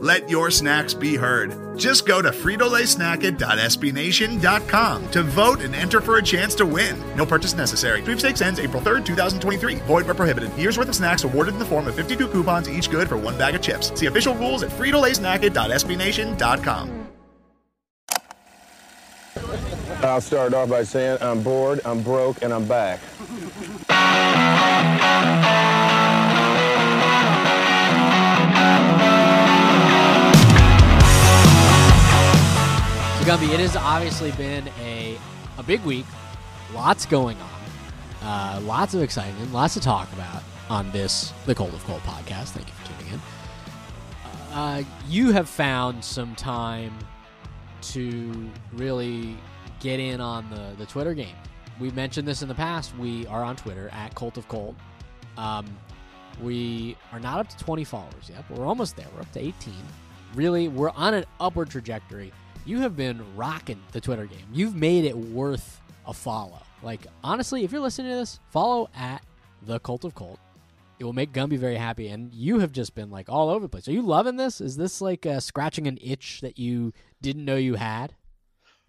Let your snacks be heard. Just go to fritolaysnacket.sbnation.com to vote and enter for a chance to win. No purchase necessary. Sweepstakes ends April 3rd, 2023. Void where prohibited. Year's worth of snacks awarded in the form of 52 coupons, each good for one bag of chips. See official rules at fritolaysnacket.sbnation.com. I'll start off by saying I'm bored, I'm broke, and I'm back. Gumbi, it has obviously been a a big week. Lots going on. Uh, lots of excitement. Lots to talk about on this the Cult of Colt podcast. Thank you for tuning in. Uh, you have found some time to really get in on the the Twitter game. We've mentioned this in the past. We are on Twitter at Cult of Colt. Um, we are not up to 20 followers yet, but we're almost there. We're up to 18. Really, we're on an upward trajectory. You have been rocking the Twitter game. You've made it worth a follow. Like, honestly, if you're listening to this, follow at the Cult of Colt. It will make Gumbi very happy. And you have just been like all over the place. Are you loving this? Is this like uh, scratching an itch that you didn't know you had?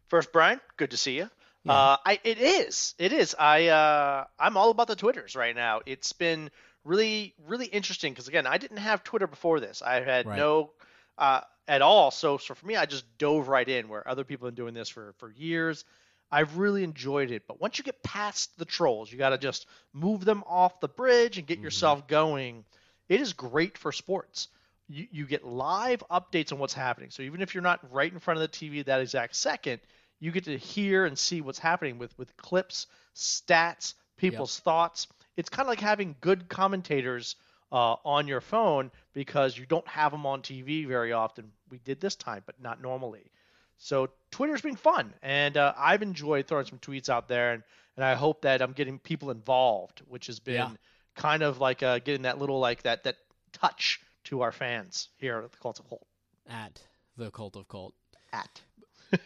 First, Brian, good to see you. Yeah. Uh, I it is, it is. I uh, I'm all about the twitters right now. It's been really, really interesting because again, I didn't have Twitter before this. I had Right. no uh, at all. So, so for me, I just dove right in where other people have been doing this for for years. I've really enjoyed it. But once you get past the trolls, you got to just move them off the bridge and get Mm-hmm. yourself going. It is great for sports. You, you get live updates on what's happening. So even if you're not right in front of the TV that exact second, you get to hear and see what's happening with with clips, stats, people's thoughts. It's kind of like having good commentators uh, on your phone because you don't have them on TV very often. We did this time, but not normally. So Twitter's been fun, and uh, I've enjoyed throwing some tweets out there, and, and I hope that I'm getting people involved, which has been Yeah. kind of like uh, getting that little like that that touch to our fans here at the Cult of Colt. At the Cult of Colt. At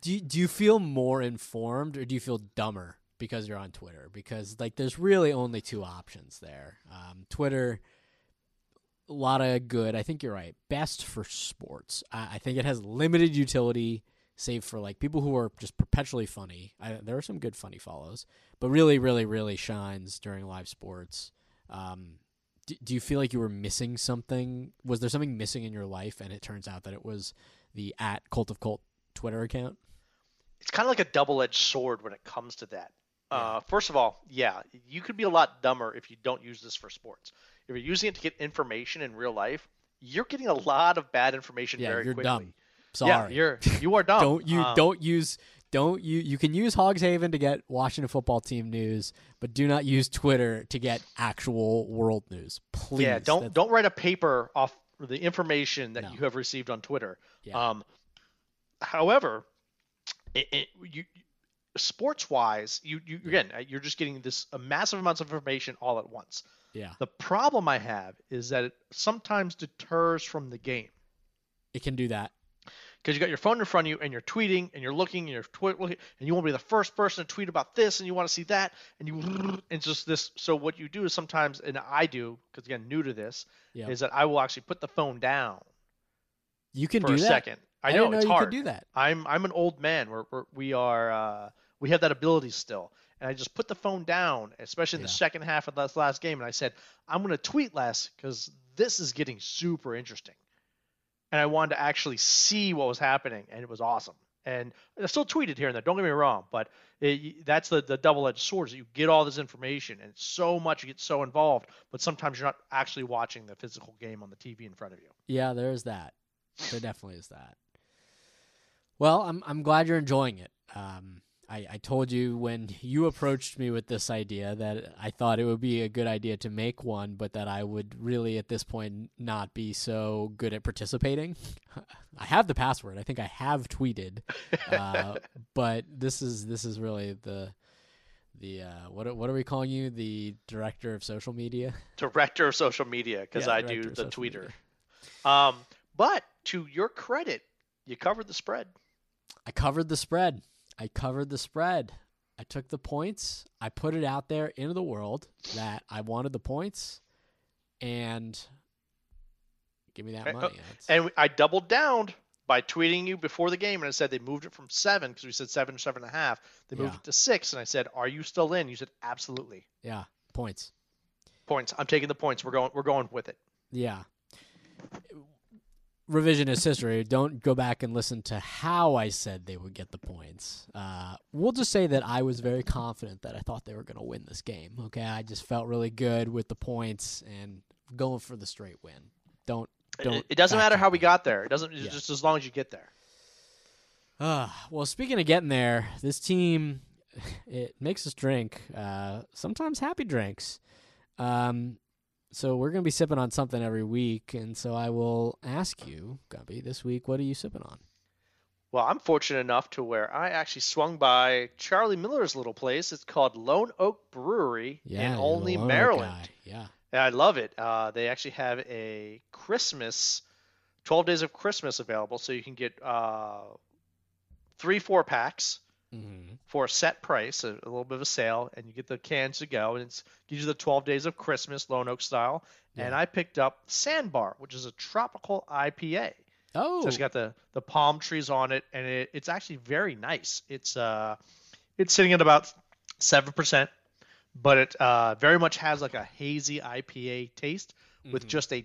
do you, do you feel more informed or do you feel dumber because you're on Twitter? Because like there's really only two options there. Um, Twitter, a lot of good. I think you're right. Best for sports. I, I think it has limited utility, save for like people who are just perpetually funny. I, there are some good funny follows, but really, really, really shines during live sports. Um, do, do you feel like you were missing something? Was there something missing in your life, and it turns out that it was the at Cult of Colt Twitter account? it's kind of like a double-edged sword when it comes to that. Uh, first of all, yeah, you could be a lot dumber if you don't use this for sports. If you're using it to get information in real life, you're getting a lot of bad information Yeah, very you're quickly. dumb. Yeah, Sorry. you're you are dumb. don't you Um, don't use don't you you can use Hogs Haven to get Washington football team news, but do not use Twitter to get actual world news. Please. Yeah, don't That's- don't write a paper off the information that No. you have received on Twitter. Yeah. Um, however, it, it, you sports wise, you, you again uh, you're just getting this a massive amounts of information all at once. Yeah. The problem I have is that it sometimes deters from the game It can do that. because you got your phone in front of you and you're tweeting and you're looking and you're tweet and you want to be the first person to tweet about this and you want to see that and you it's just this. So what you do is sometimes and I do because again new to this Yeah. is that I will actually put the phone down You can for do a that. second. I, I know know it's you hard. could do that. I'm I'm an old man. We're, we're we are uh, we have that ability still, and I just put the phone down, especially in the second half of this last game, and I said I'm going to tweet less because this is getting super interesting, and I wanted to actually see what was happening, and it was awesome. And I still tweeted here and there. Don't get me wrong, but it, that's the, the double-edged sword. Is you get all this information, and so much you get so involved, but sometimes you're not actually watching the physical game on the TV in front of you. Yeah, there is that. There definitely is that. Well, I'm I'm glad you're enjoying it. Um, I, I told you when you approached me with this idea that I thought it would be a good idea to make one, but that I would really at this point not be so good at participating. I have the password. I think I have tweeted, uh, but this is this is really the the uh, what what are we calling you? The director of social media. Director of social media because Yeah, I do the tweeter. Um, but to your credit, you covered the spread. I covered the spread. I covered the spread. I took the points. I put it out there into the world that I wanted the points, and give me that money. Uh, That's- And I doubled down by tweeting you before the game, and I said they moved it from seven because we said seven or seven and a half. They moved Yeah. it to six, and I said, "Are you still in?" You said, "Absolutely." yeah, points. Points. I'm taking the points. We're going. We're going with it. Yeah. Revisionist history. Don't go back and listen to how I said they would get the points. Uh, we'll just say that I was very confident that I thought they were going to win this game. Okay, I just felt really good with the points and going for the straight win. Don't don't. It, it doesn't matter how we got there. It doesn't. Yeah. Just as long as you get there. Uh, well, speaking of getting there, this team it makes us drink. Uh, sometimes happy drinks. Um, so we're gonna be sipping on something every week, and so I will ask you, Gumbi, this week, what are you sipping on? Well, I'm fortunate enough to where I actually swung by Charlie Miller's little place. It's called Lone Oak Brewery Yeah, in Olney, Maryland. guy. Yeah. And I love it. Uh, they actually have a Christmas, 12 days of Christmas available, so you can get uh, three four packs Mm-hmm. for a set price, a, a little bit of a sale, and you get the cans to go, and it gives you the 12 days of Christmas Lone Oak style. And I picked up Sandbar, which is a tropical IPA. Oh, So it's got the, the palm trees on it, and it, it's actually very nice. It's uh, it's sitting at about seven percent, but it uh, very much has like a hazy IPA taste with Mhm. just a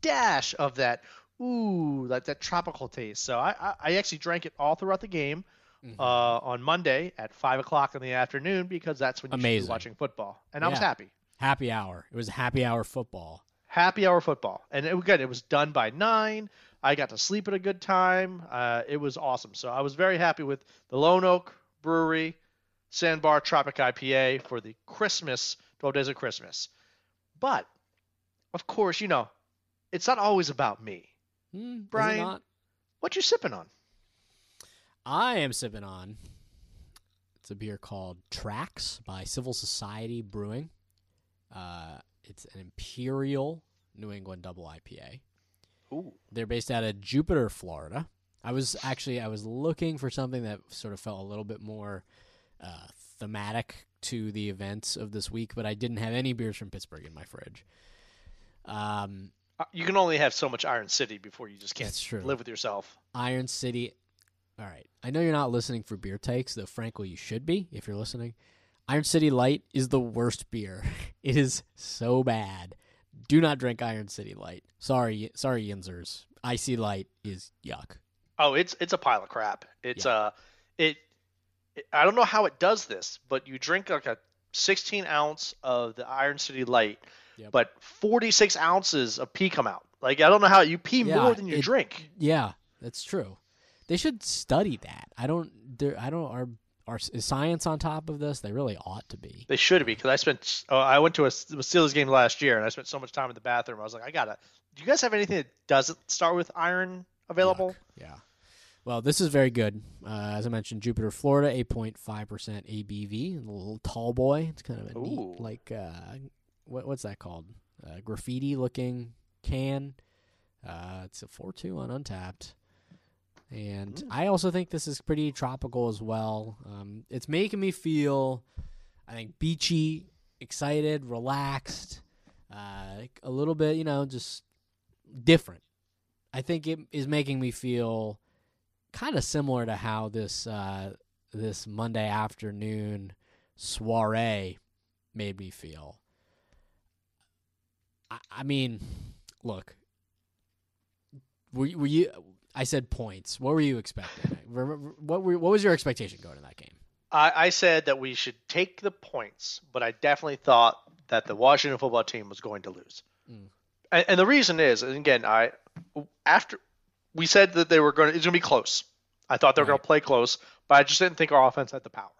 dash of that ooh, that that tropical taste. So I, I I actually drank it all throughout the game Mhm. uh, on Monday at five o'clock in the afternoon because that's when you should be watching football, and I was happy. happy hour. It was happy hour football. happy hour football and it, again it was done by nine i got to sleep at a good time uh, it was awesome so i was very happy with the lone oak brewery sandbar tropic ipa for the christmas 12 days of christmas but of course you know it's not always about me is Brian? what you sipping on I am sipping on. It's a beer called Tracks by Civil Society Brewing. Uh, it's an Imperial New England Double IPA. Ooh. They're based out of Jupiter, Florida. I was actually I was looking for something that sort of felt a little bit more uh, thematic to the events of this week, but I didn't have any beers from Pittsburgh in my fridge. Um, Uh, you can only have so much iron city before you just can't live with yourself Iron City. All right. I know you're not listening for beer takes, though frankly you should be if you're listening. Iron City Light is the worst beer. It is so bad. Do not drink Iron City Light. Sorry, sorry, Yinzers. IC Light is yuck. Oh, it's it's a pile of crap. It's Yeah. uh it, it I don't know how it does this, but you drink like a 16 ounce of the Iron City Light, Yep. but 46 ounces of pee come out. Like I don't know how you pee Yeah, more than you it- drink. Yeah, that's true. They should study that. I don't. I don't. Are are is science on top of this? They really ought to be. They should be because I spent oh, I went to a Steelers game last year and I spent so much time in the bathroom. I was like, I gotta. Do you guys have anything that doesn't start with iron available? Yuck. Yeah. Well, this is very good. Uh, as I mentioned, Jupiter, Florida, 8.5% ABV. A little tall boy. It's kind of a Ooh. neat, like, uh, what, what's that called? Uh, graffiti looking can. Uh, it's a 4 2 on Untappd. And Mm. I also think this is pretty tropical as well. Um, it's making me feel, I think, beachy, excited, relaxed, uh, a little bit, you know, just different. I think it is making me feel kind of similar to how this uh, this Monday afternoon soiree made me feel. I, I mean, look, were, were you? I said points. What were you expecting? What were what was your expectation going to that game? I, I said that we should take the points, but I definitely thought that the Washington football team was going to lose. Mm. And, and the reason is, and again, I after we said that they were going, to, it's going to be close. I thought they were going to play close, but I just didn't think our offense had the power.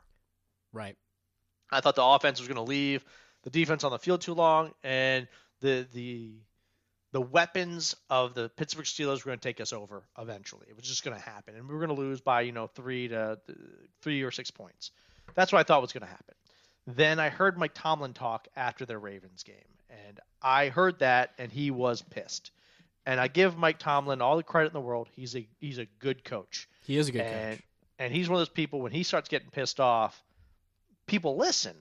Right. I thought the offense was going to leave the defense on the field too long, and the the the weapons of the Pittsburgh Steelers were going to take us over eventually. It was just going to happen, and we were going to lose by you know three to three or six points. That's what I thought was going to happen. Then I heard Mike Tomlin talk after their Ravens game, and I heard that, and he was pissed. And I give Mike Tomlin all the credit in the world. He's a he's a good coach He is a good and coach. and he's one of those people when he starts getting pissed off, people listen.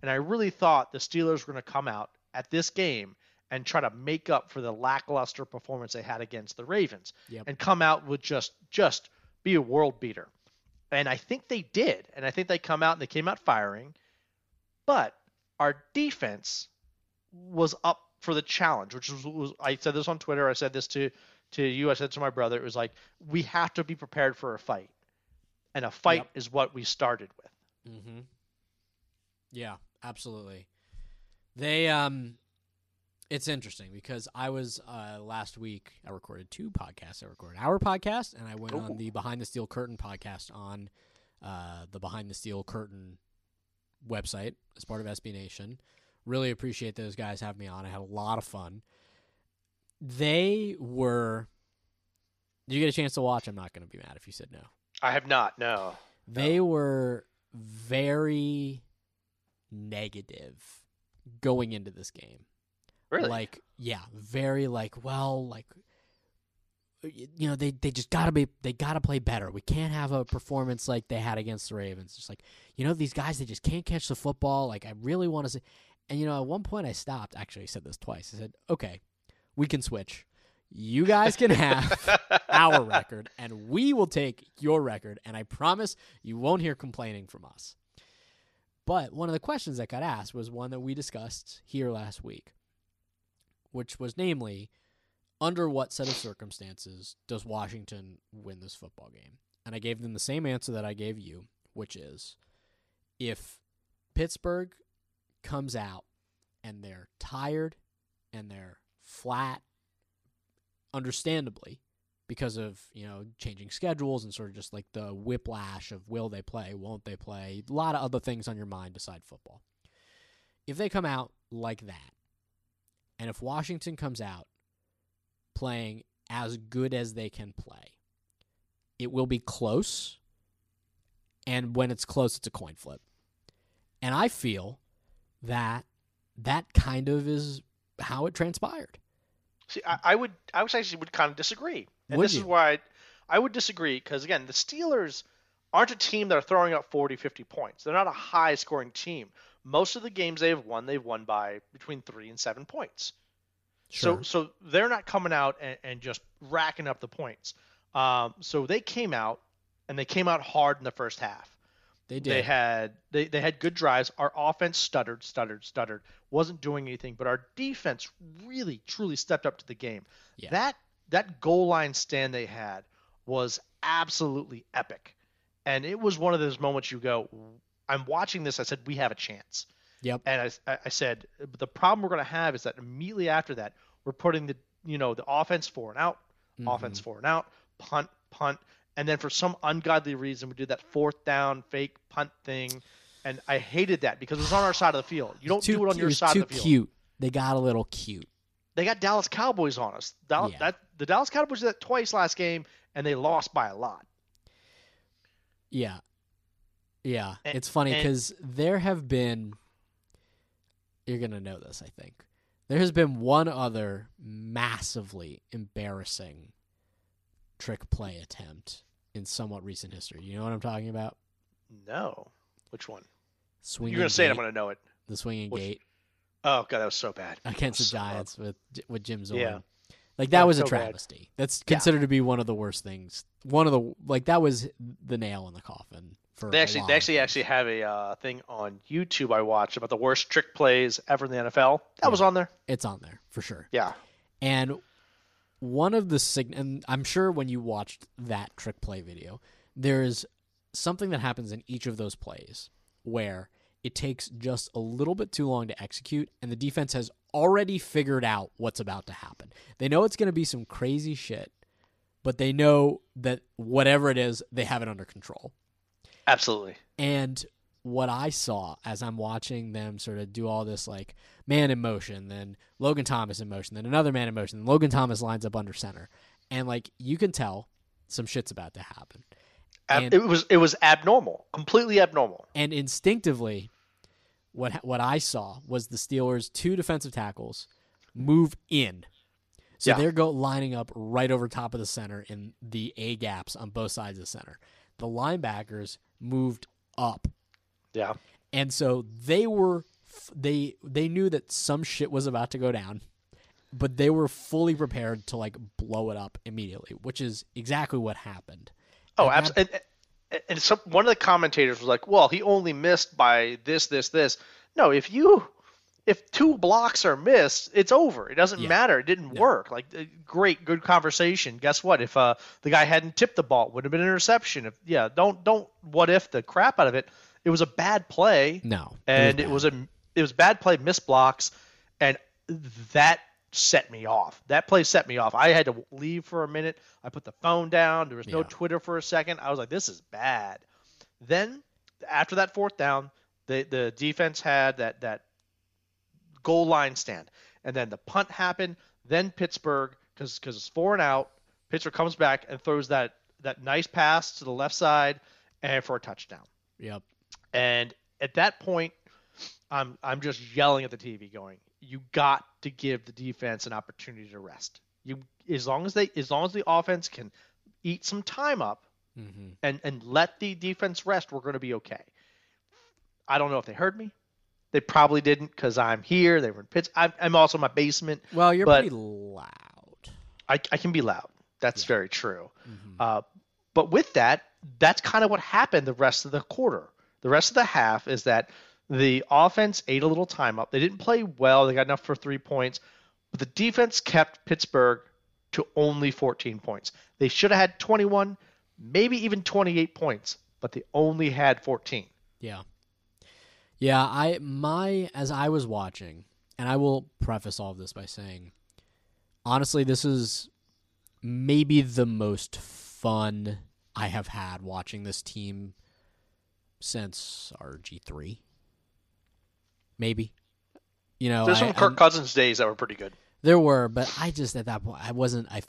And I really thought the Steelers were going to come out at this game and try to make up for the lackluster performance they had against the Ravens Yep. and come out with just just be a world beater. And I think they did. And I think they come out and they came out firing. But our defense was up for the challenge, which was, was I said this on Twitter. I said this to to you. I said to my brother. It was like we have to be prepared for a fight, and a fight Yep. is what we started with. Mm-hmm. Yeah, absolutely. They um, it's interesting because I was uh last week. I recorded two podcasts. I recorded our podcast, and I went on the Behind the Steel Curtain podcast on uh the Behind the Steel Curtain website as part of SB Nation. Really appreciate those guys having me on. I had a lot of fun. They were. Did you get a chance to watch? I'm not going to be mad if you said no. I have not. No. They were very negative going into this game. Really? Like, yeah, very like, well, like you know, they they just got to be they got to play better. We can't have a performance like they had against the Ravens. Just like, you know, these guys they just can't catch the football. Like I really want to see And you know, at one point I stopped. Actually, I said this twice. I said, "Okay, we can switch. You guys can have our record, and we will take your record. And I promise you won't hear complaining from us." But one of the questions that got asked was one that we discussed here last week, which was namely, under what set of circumstances does Washington win this football game? And I gave them the same answer that I gave you, which is if Pittsburgh comes out and they're tired and they're flat, understandably, because of, you know, changing schedules and sort of just like the whiplash of will they play, won't they play, a lot of other things on your mind beside football. If they come out like that, and if Washington comes out playing as good as they can play, it will be close. And when it's close, it's a coin flip. And I feel that that kind of is how it transpired. See, I, I would, I was actually would kind of disagree, and Would this you? is why I, I would disagree because again, the Steelers aren't a team that are throwing up 40, 50 points. They're not a high-scoring team. Most of the games they've won, they've won by between three and seven points. Sure. So, so they're not coming out and, and just racking up the points. Um, so they came out and they came out hard in the first half. they did. They had they, they had good drives. Our offense stuttered, stuttered, stuttered. Wasn't doing anything, but our defense really truly stepped up to the game. Yeah. That that goal line stand they had was absolutely epic. And it was one of those moments you go, I'm watching this, I said we have a chance. Yep. And I, I said the problem we're going to have is that immediately after that, we're putting the you know the offense four and out, Mhm. offense four and out, punt, punt, and then for some ungodly reason we do that fourth down fake punt thing, and I hated that because it was on our side of the field. You don't too, do it on your was side too of the field. cute. They got a little cute. They got Dallas Cowboys on us. Dallas, Yeah. that the Dallas Cowboys did that twice last game, and they lost by a lot. Yeah. Yeah. And- it's funny because there have been, you're going to know this, I think. There has been one other massively embarrassing trick play attempt in somewhat recent history. You know what I'm talking about? No, which one? Swinging You're gonna say it, I'm gonna know it. the swinging Which- gate Oh god, that was so bad. against the So bad. Giants with with Jim Zorn. Yeah. Like that Yeah, was a so bad. travesty. That's Yeah. considered to be one of the worst things. One of the like that was the nail in the coffin They actually they actually actually have a uh, thing on YouTube I watched about the worst trick plays ever in the NFL. That was on there. it's on there for sure. Yeah. And one of the sig- and I'm sure when you watched that trick play video, there's something that happens in each of those plays where it takes just a little bit too long to execute and the defense has already figured out what's about to happen. They know it's going to be some crazy shit but they know that whatever it is, they have it under control. Absolutely. And what I saw as I'm watching them sort of do all this like man in motion, then Logan Thomas in motion, then another man in motion, then Logan Thomas lines up under center. And like you can tell some shit's about to happen. And- it was it was abnormal, completely abnormal. And instinctively, what what I saw was the Steelers' two defensive tackles move in. So Yeah. they're go lining up right over top of the center in the A gaps on both sides of the center. The linebackers moved up, Yeah. and so they were they they knew that some shit was about to go down, but they were fully prepared to like blow it up immediately, which is exactly what happened. Oh, And that- absolutely. And, and some, one of the commentators was like, "Well, he only missed by this, this, this." No, if you if two blocks are missed, it's over. It doesn't Yeah. matter. It didn't No. work. Like, uh, great, good conversation. Guess what? If uh, the guy hadn't tipped the ball, it would have been an interception. If yeah, don't don't what if the crap out of it. It was a bad play. No, and bad. it was a it was bad play, missed blocks, and that set me off. That play set me off. I had to leave for a minute. I put the phone down. There was no Yeah. Twitter for a second. I was like, this is bad. Then after that fourth down, the the defense had that that goal line stand, and then the punt happened. Then Pittsburgh, because because it's four and out, Pittsburgh comes back and throws that that nice pass to the left side and for a touchdown. Yep. And at that point, I'm I'm just yelling at the TV, going, "You got to give the defense an opportunity to rest. You as long as they as long as the offense can eat some time up hmm and and let the defense rest, we're going to be okay." I don't know if they heard me. They probably didn't because I'm here. They were in Pitts. I'm, I'm also in my basement. Well, you're But- pretty loud. I, I can be loud. That's Yeah. very true. Mhm. Uh, but with that, that's kind of what happened the rest of the quarter. The rest of the half is that the offense ate a little time up. They didn't play well. They got enough for three points, but the defense kept Pittsburgh to only 14 points. They should have had 21, maybe even 28 points, but they only had 14. Yeah. Yeah, I my as I was watching, and I will preface all of this by saying honestly, this is maybe the most fun I have had watching this team since RG3. Maybe. You know, There's I- some Kirk I'm- Cousins days that were pretty good. there were, but I just at that point I wasn't I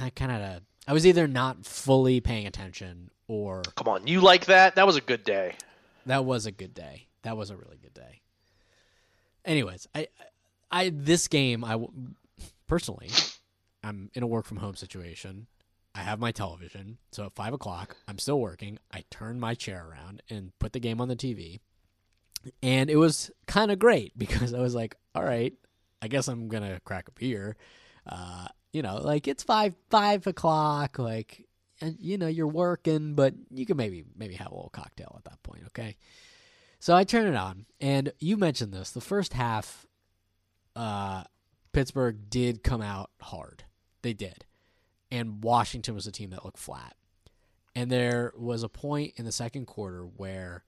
I kind of I was either not fully paying attention or Come on, you like that? That was a good day. that was a good day. That was a really good day. Anyways, I, I this game I personally, I'm in a work from home situation. I have my television, so at five o'clock, I'm still working. I turn my chair around and put the game on the TV, and it was kind of great because I was like, all right, I guess I'm gonna crack a beer. Uh, you know, like it's five five o'clock, like and you know you're working, but you can maybe maybe have a little cocktail at that point, okay? So I turn it on, and you mentioned this. The first half, uh, Pittsburgh did come out hard. They did, and Washington was a team that looked flat. And there was a point in the second quarter where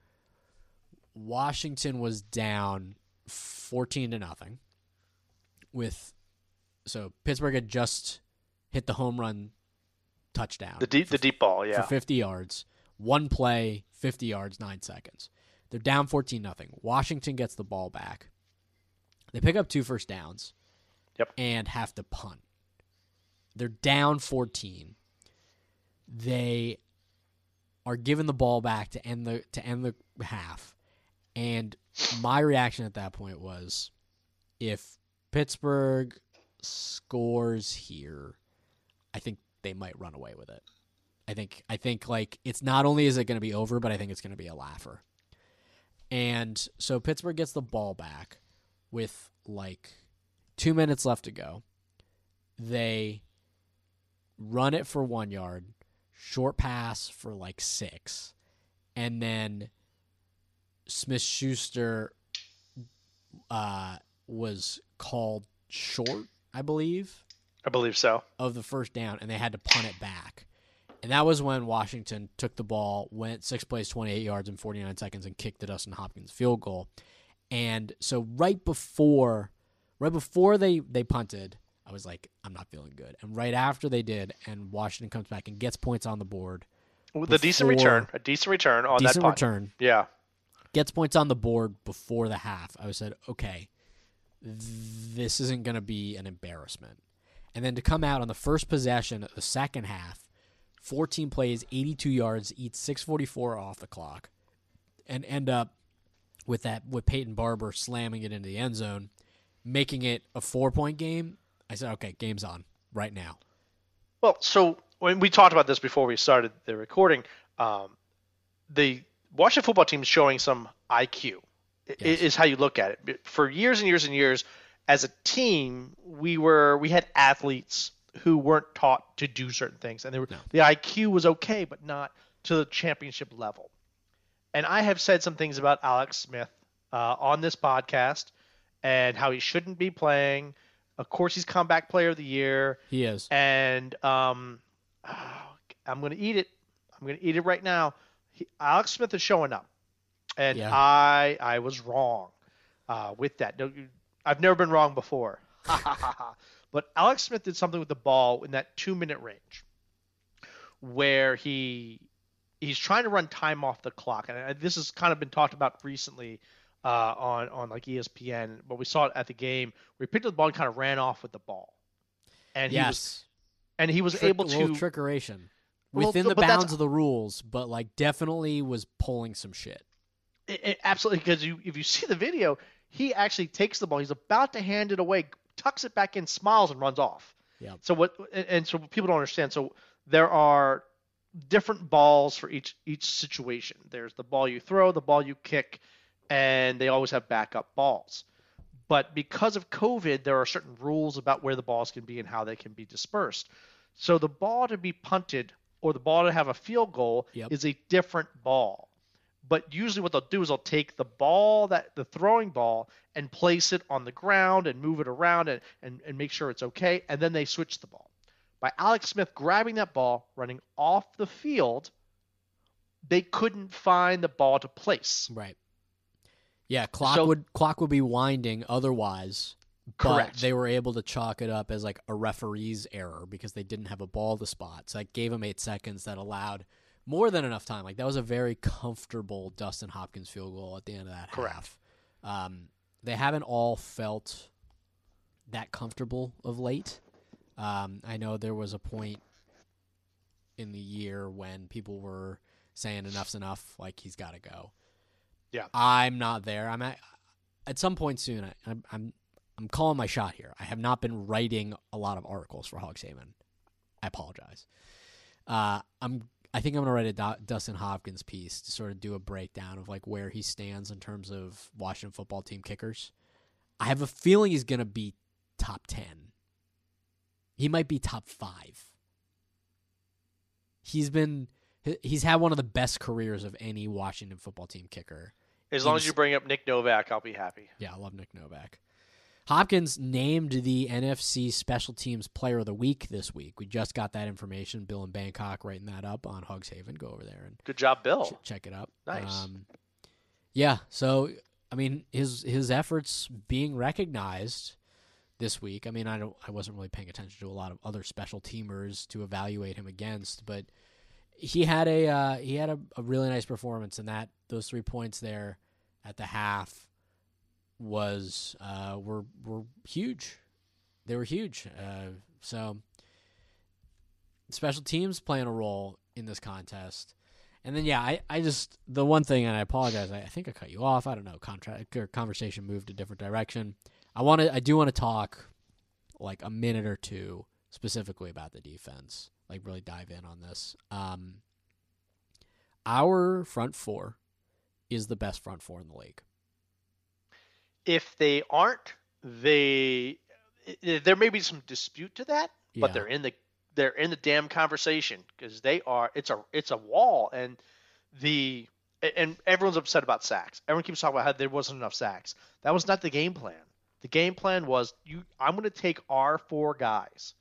Washington was down fourteen to nothing. With so Pittsburgh had just hit the home run touchdown The deep, the deep ball, yeah. for 50 yards. One play, 50 yards, 9 seconds. They're down 14 nothing. Washington gets the ball back. They pick up two first downs. Yep. And have to punt. They're down 14. They are given the ball back to end the to end the half. And my reaction at that point was if Pittsburgh scores here, I think they might run away with it. I think I think like it's not only is it going to be over, but I think it's going to be a laugher. And so Pittsburgh gets the ball back with like 2 minutes left to go. They run it for 1 yard, short pass for like 6, and then Smith Schuster uh, was called short, I believe I believe so. of the first down and they had to punt it back. And that was when Washington took the ball, went six plays, 28 yards in 49 seconds, and kicked the Dustin Hopkins field goal. And so right before, right before they they punted, I was like, I'm not feeling good. And right after they did, and Washington comes back and gets points on the board, With a decent return, a decent return on decent that punt. return, Yeah. gets points on the board before the half. I said, okay, this isn't going to be an embarrassment. And then to come out on the first possession of the second half, 14 plays, 82 yards, eat 644 off the clock, and end up with that with Peyton Barber slamming it into the end zone, making it a four point game. I said, okay, game's on right now. Well, so when we talked about this before we started the recording, um, the Washington football team is showing some IQ. Yes. Is how you look at it. For years and years and years, as a team, we were we had athletes who weren't taught to do certain things, and they were, No. the IQ was okay, but not to the championship level. And I have said some things about Alex Smith uh, on this podcast and how he shouldn't be playing. Of course, he's comeback player of the year He is. and um, I'm going to eat it. I'm going to eat it right now. He, Alex Smith is showing up, and Yeah. I I was wrong uh, with that. No, I've never been wrong before. but Alex Smith did something with the ball in that two minute range, where he he's trying to run time off the clock, and this has kind of been talked about recently uh, on on like ESPN. But we saw it at the game where he picked up the ball and kind of ran off with the ball, and he was yes. and he was Trick- able to trickeration Well, within th- the bounds of the rules, but like definitely was pulling some shit. it, it- absolutely because you if you see the video, he actually takes the ball. He's about to hand it away, tucks it back in, smiles, and runs off. Yeah. So what? And, so people don't understand. So there are different balls for each each situation. There's the ball you throw, the ball you kick, and they always have backup balls. But because of COVID, there are certain rules about where the balls can be and how they can be dispersed. So the ball to be punted or the ball to have a field goal Yep. is a different ball. But usually what they'll do is they'll take the ball that the throwing ball and place it on the ground and move it around and, and, and make sure it's okay, and then they switch the ball. By Alex Smith grabbing that ball, running off the field, they couldn't find the ball to place. Right. Yeah, clock So- would clock would be winding otherwise. Correct. But they were able to chalk it up as like a referee's error because they didn't have a ball to spot. So that gave them eight seconds that allowed more than enough time. Like that was a very comfortable Dustin Hopkins field goal at the end of that Correct. half. Um, they haven't all felt that comfortable of late. Um, I know there was a point in the year when people were saying enough's enough, like he's got to go. Yeah. I'm not there. I'm at at some point soon. I, I'm I'm I'm calling my shot here. I have not been writing a lot of articles for Hogs Haven. I apologize. Uh, I'm. I think I'm gonna write a Do- Dustin Hopkins piece to sort of do a breakdown of like where he stands in terms of Washington football team kickers. I have a feeling he's gonna be top ten. He might be top five. He's been. He's had one of the best careers of any Washington football team kicker. As long as you bring up Nick Novak, I'll be happy. Yeah, I love Nick Novak. Hopkins named the NFC Special Teams Player of the Week this week. We just got that information. Bill in Bangkok writing that up on Hogs Haven. Go over there and Good job, Bill. ch- check it out. Nice. Um, yeah, so I mean his his efforts being recognized this week. I mean I don't I wasn't really paying attention to a lot of other special teamers to evaluate him against, but he had a uh, he had a, a really nice performance, and that those three points there at the half was uh, were were huge. They were huge. Uh, so special teams playing a role in this contest. And then yeah, I, I just the one thing and I apologize, I, I think I cut you off. I don't know, contract or conversation moved a different direction. I want to I do want to talk like a minute or two specifically about the defense. Like really dive in on this. Um our front four is the best front four in the league. If they aren't, they there may be some dispute to that, Yeah. but they're in the they're in the damn conversation because they are. It's a it's a wall, and the and everyone's upset about sacks. Everyone keeps talking about how there wasn't enough sacks. That was not the game plan. The game plan was you. I'm going to take our four guys.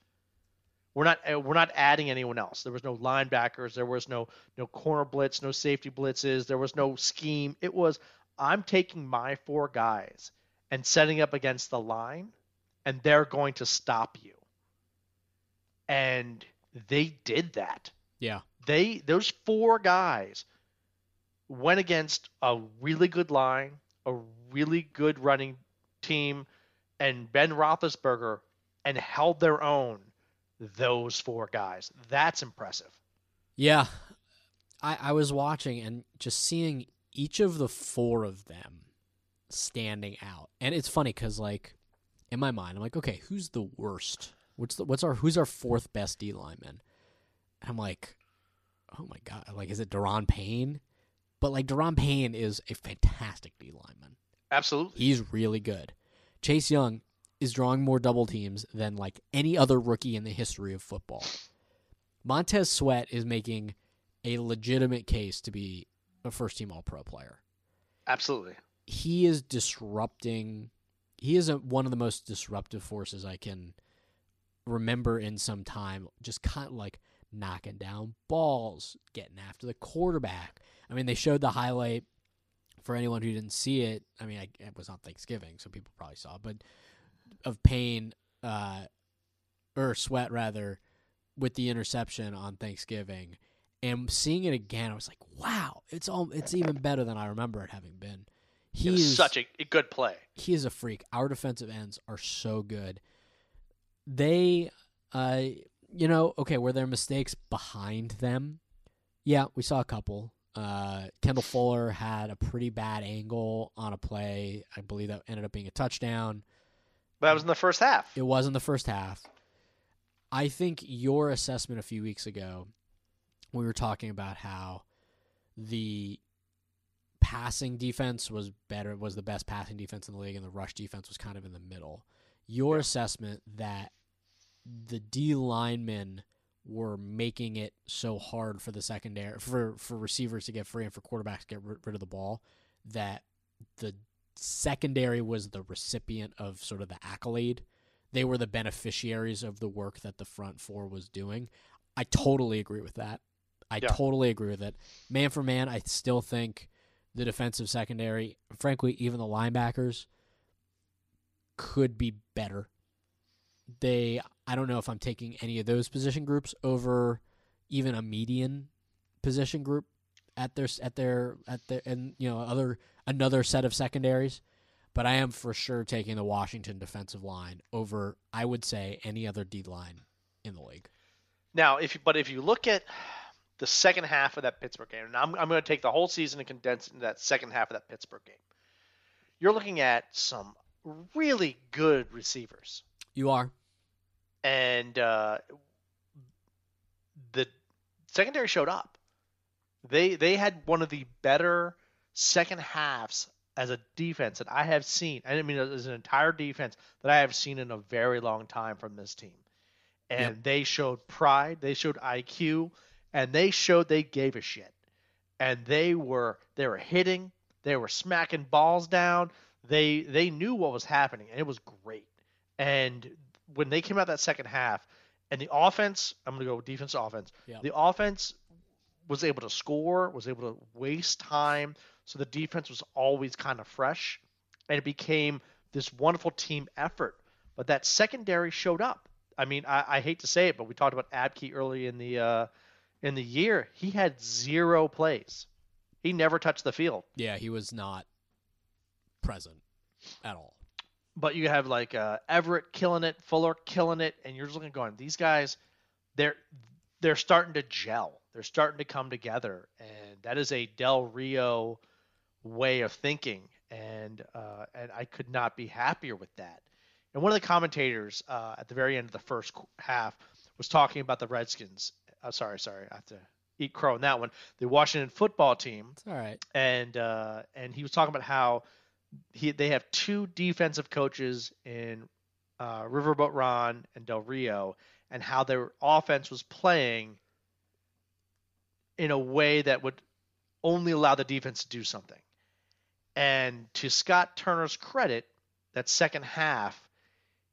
We're not uh, we're not adding anyone else. There was no linebackers. There was no no corner blitz. No safety blitzes. There was no scheme. It was I'm taking my four guys and setting up against the line, and they're going to stop you. and they did that. Yeah. They those four guys went against a really good line, a really good running team, and Ben Roethlisberger, and held their own. Those four guys. That's impressive. Yeah. I, I was watching and just seeing each of the four of them standing out. And it's funny because, like, in my mind, I'm like, okay, who's the worst? What's the what's our who's our fourth best D lineman? And I'm like, oh my god, like, is it Da'Ron Payne? But like, Da'Ron Payne is a fantastic D lineman. Absolutely. He's really good. Chase Young is drawing more double teams than like any other rookie in the history of football. Montez Sweat is making a legitimate case to be a first team all pro player. Absolutely. He is disrupting he is a, one of the most disruptive forces I can remember in some time. Just kind of like knocking down balls, getting after the quarterback. I mean, they showed the highlight for anyone who didn't see it. I mean, I, it was on Thanksgiving, so people probably saw, it, but of Payne uh, or Sweat rather with the interception on Thanksgiving. And seeing it again, I was like, "Wow, it's all it's even better than I remember it having been." He is such a, a good play. he is a freak. Our defensive ends are so good. They, uh, you know, okay, were there mistakes behind them? Yeah, we saw a couple. Uh, Kendall Fuller had a pretty bad angle on a play. I believe that ended up being a touchdown. But that was in the first half. It was in the first half. I think your assessment a few weeks ago, we were talking about how the passing defense was better, was the best passing defense in the league, and the rush defense was kind of in the middle. Your assessment that the D linemen were making it so hard for the secondary for for receivers to get free and for quarterbacks to get rid of the ball that the secondary was the recipient of sort of the accolade. They were the beneficiaries of the work that the front four was doing. I totally agree with that. I Yeah. totally agree with it. Man for man, I still think the defensive secondary, frankly, even the linebackers, could be better. They, I don't know if I'm taking any of those position groups over even a median position group at their at their at their and you know other another set of secondaries, but I am for sure taking the Washington defensive line over I would say any other D line in the league. Now, if you, but if you look at the second half of that Pittsburgh game, and I'm, I'm going to take the whole season and condense it into that second half of that Pittsburgh game, you're looking at some really good receivers, You are and uh, the secondary showed up. They they had one of the better second halves as a defense that I have seen. I mean, as an entire defense that I have seen in a very long time from this team. And Yep. they showed pride, they showed IQ, and they showed they gave a shit. And they were they were hitting, they were smacking balls down. They they knew what was happening, and it was great. And when they came out that second half, and the offense, I'm going to go with defense offense. Yep. The offense was able to score, was able to waste time, so the defense was always kind of fresh, and it became this wonderful team effort. But that secondary showed up. I mean, I, I hate to say it, but we talked about Apke early in the uh, in the year. He had zero plays. He never touched the field. yeah he was not present at all. but you have like uh, Everett killing it, Fuller killing it, and you're just looking going, these guys, they're they're starting to gel. They're starting to come together, and that is a Del Rio way of thinking, and uh, and I could not be happier with that. And one of the commentators uh, at the very end of the first half was talking about the Redskins. Uh, sorry, sorry, I have to eat crow on that one. The Washington football team It's all right. and uh, and he was talking about how he they have two defensive coaches in uh, Riverboat Ron and Del Rio, and how their offense was playing in a way that would only allow the defense to do something. And to Scott Turner's credit, that second half,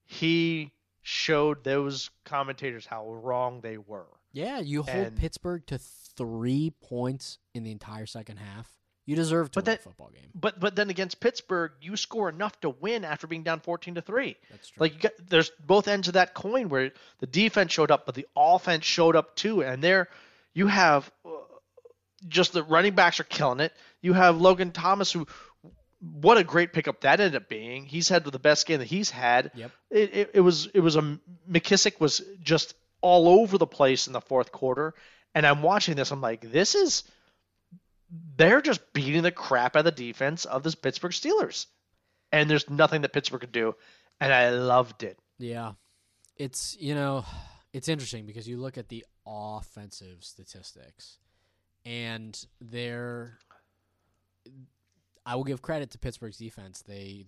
he showed those commentators how wrong they were. Yeah, you hold And- Pittsburgh to three points in the entire second half. You deserve to But win that- a football game. But but then against Pittsburgh, you score enough to win after being down 14 to 3. That's true. Like you got, there's both ends of that coin where the defense showed up, but the offense showed up too. And there, you have uh, just the running backs are killing it. You have Logan Thomas, who what a great pickup that ended up being. He's had the best game that he's had. Yep. It, it, it was it was a McKissic was just all over the place in the fourth quarter, and I'm watching this. I'm like, this is they're just beating the crap out of the defense of this Pittsburgh Steelers, and there's nothing that Pittsburgh could do, and I loved it. Yeah. It's, you know, it's interesting because you look at the offensive statistics and they're I will give credit to Pittsburgh's defense. They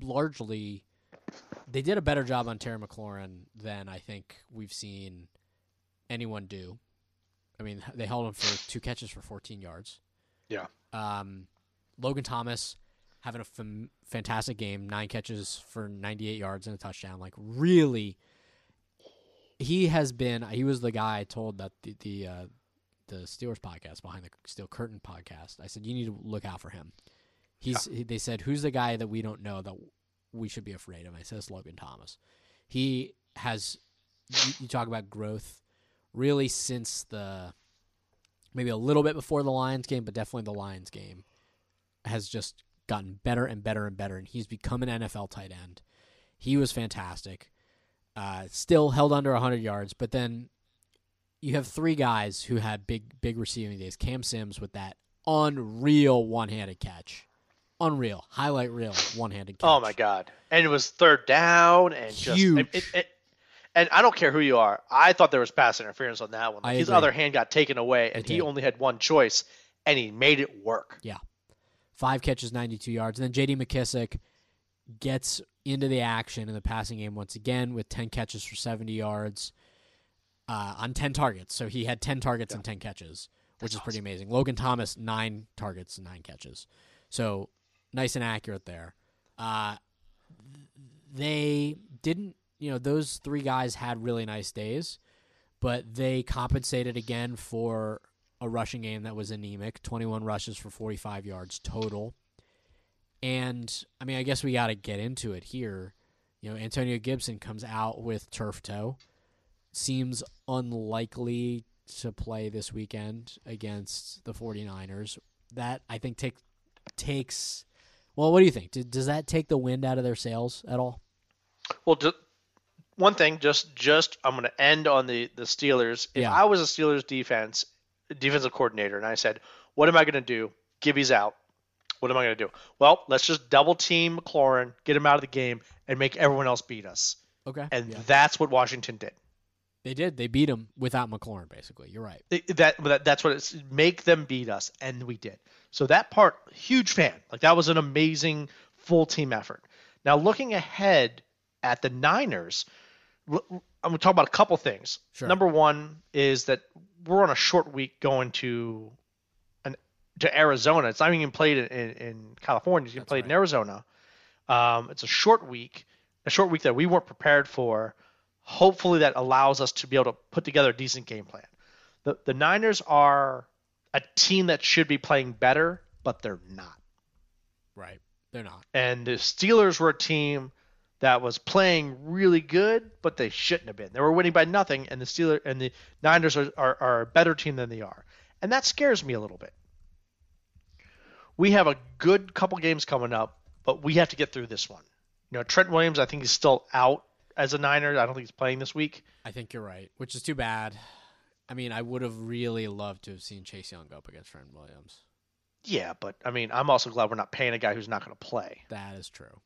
largely they did a better job on Terry McLaurin than I think we've seen anyone do. I mean, they held him for two catches for 14 yards. Yeah. Um, Logan Thomas having a fantastic game, nine catches for 98 yards and a touchdown. Like really, he has been. He was the guy I told that the the uh, the Steelers podcast behind the Steel Curtain podcast. I said you need to look out for him. He's. he- They said who's the guy that we don't know that we should be afraid of. I said Logan Thomas. He has. You, you talk about growth, really since the maybe a little bit before the Lions game, but definitely the Lions game has just gotten better and better and better, and he's become an NFL tight end. He was fantastic. Uh, still held under 100 yards, but then you have three guys who had big, big receiving days. Cam Sims with that unreal one-handed catch, unreal highlight reel one-handed catch. Oh my god! And it was third down and just Huge. it- it- and I don't care who you are. I thought there was pass interference on that one. Like his agree. other hand got taken away, and he only had one choice, and he made it work. Yeah, Five catches, 92 yards. And then J.D. McKissic gets into the action in the passing game once again with 10 catches for 70 yards uh, on 10 targets. So he had 10 targets and 10 catches, which is pretty amazing. Logan Thomas, nine targets and nine catches. So nice and accurate there. Uh, they didn't, you know, those three guys had really nice days, but they compensated again for a rushing game that was anemic 21 rushes for 45 yards total. And, I mean, I guess we got to get into it here. You know, Antonio Gibson comes out with turf toe. Seems unlikely to play this weekend against the 49ers. That, I think, take, takes. Well, what do you think? Does that take the wind out of their sails at all? Well, ju- one thing, just just I'm going to end on the the Steelers. If Yeah. I was a Steelers defense defensive coordinator, and I said, "What am I going to do? Gibby's out. What am I going to do? Well, let's just double team McLaurin, get him out of the game, and make everyone else beat us." Okay. And yeah. that's what Washington did. They did. They beat him without McLaurin, basically. You're right. That, that that's what it's make them beat us, and we did. So that part, huge fan. Like that was an amazing full team effort. Now looking ahead at the Niners, I'm gonna talk about a couple things. Sure. Number one is that we're on a short week going to an to Arizona. It's not even played in, in, in California. It's That's played in right. Arizona. Um, it's a short week, a short week that we weren't prepared for. Hopefully, that allows us to be able to put together a decent game plan. The the Niners are a team that should be playing better, but they're not. Right. They're not. And the Steelers were a team that was playing really good, but they shouldn't have been. They were winning by nothing, and the Steelers and the Niners are, are, are a better team than they are, and that scares me a little bit. We have a good couple games coming up, but we have to get through this one. You know, Trent Williams, I think he's still out as a Niner. I don't think he's playing this week. I think you're right, which is too bad. I mean, I would have really loved to have seen Chase Young go up against Trent Williams. Yeah, but I mean, I'm also glad we're not paying a guy who's not going to play. That is true.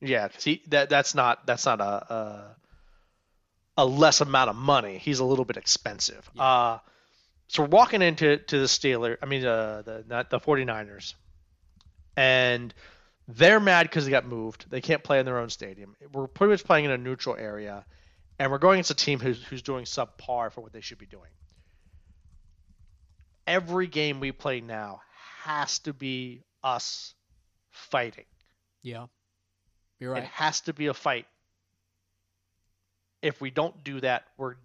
Yeah, see that that's not that's not a, a a less amount of money. He's a little bit expensive. Yeah. Uh, so we're walking into to the Steeler. I mean, uh, the not the 49ers, and they're mad because they got moved. They can't play in their own stadium. We're pretty much playing in a neutral area, and we're going against a team who's who's doing subpar for what they should be doing. Every game we play now has to be us fighting. Yeah. You're right. It has to be a fight. If we don't do that, we're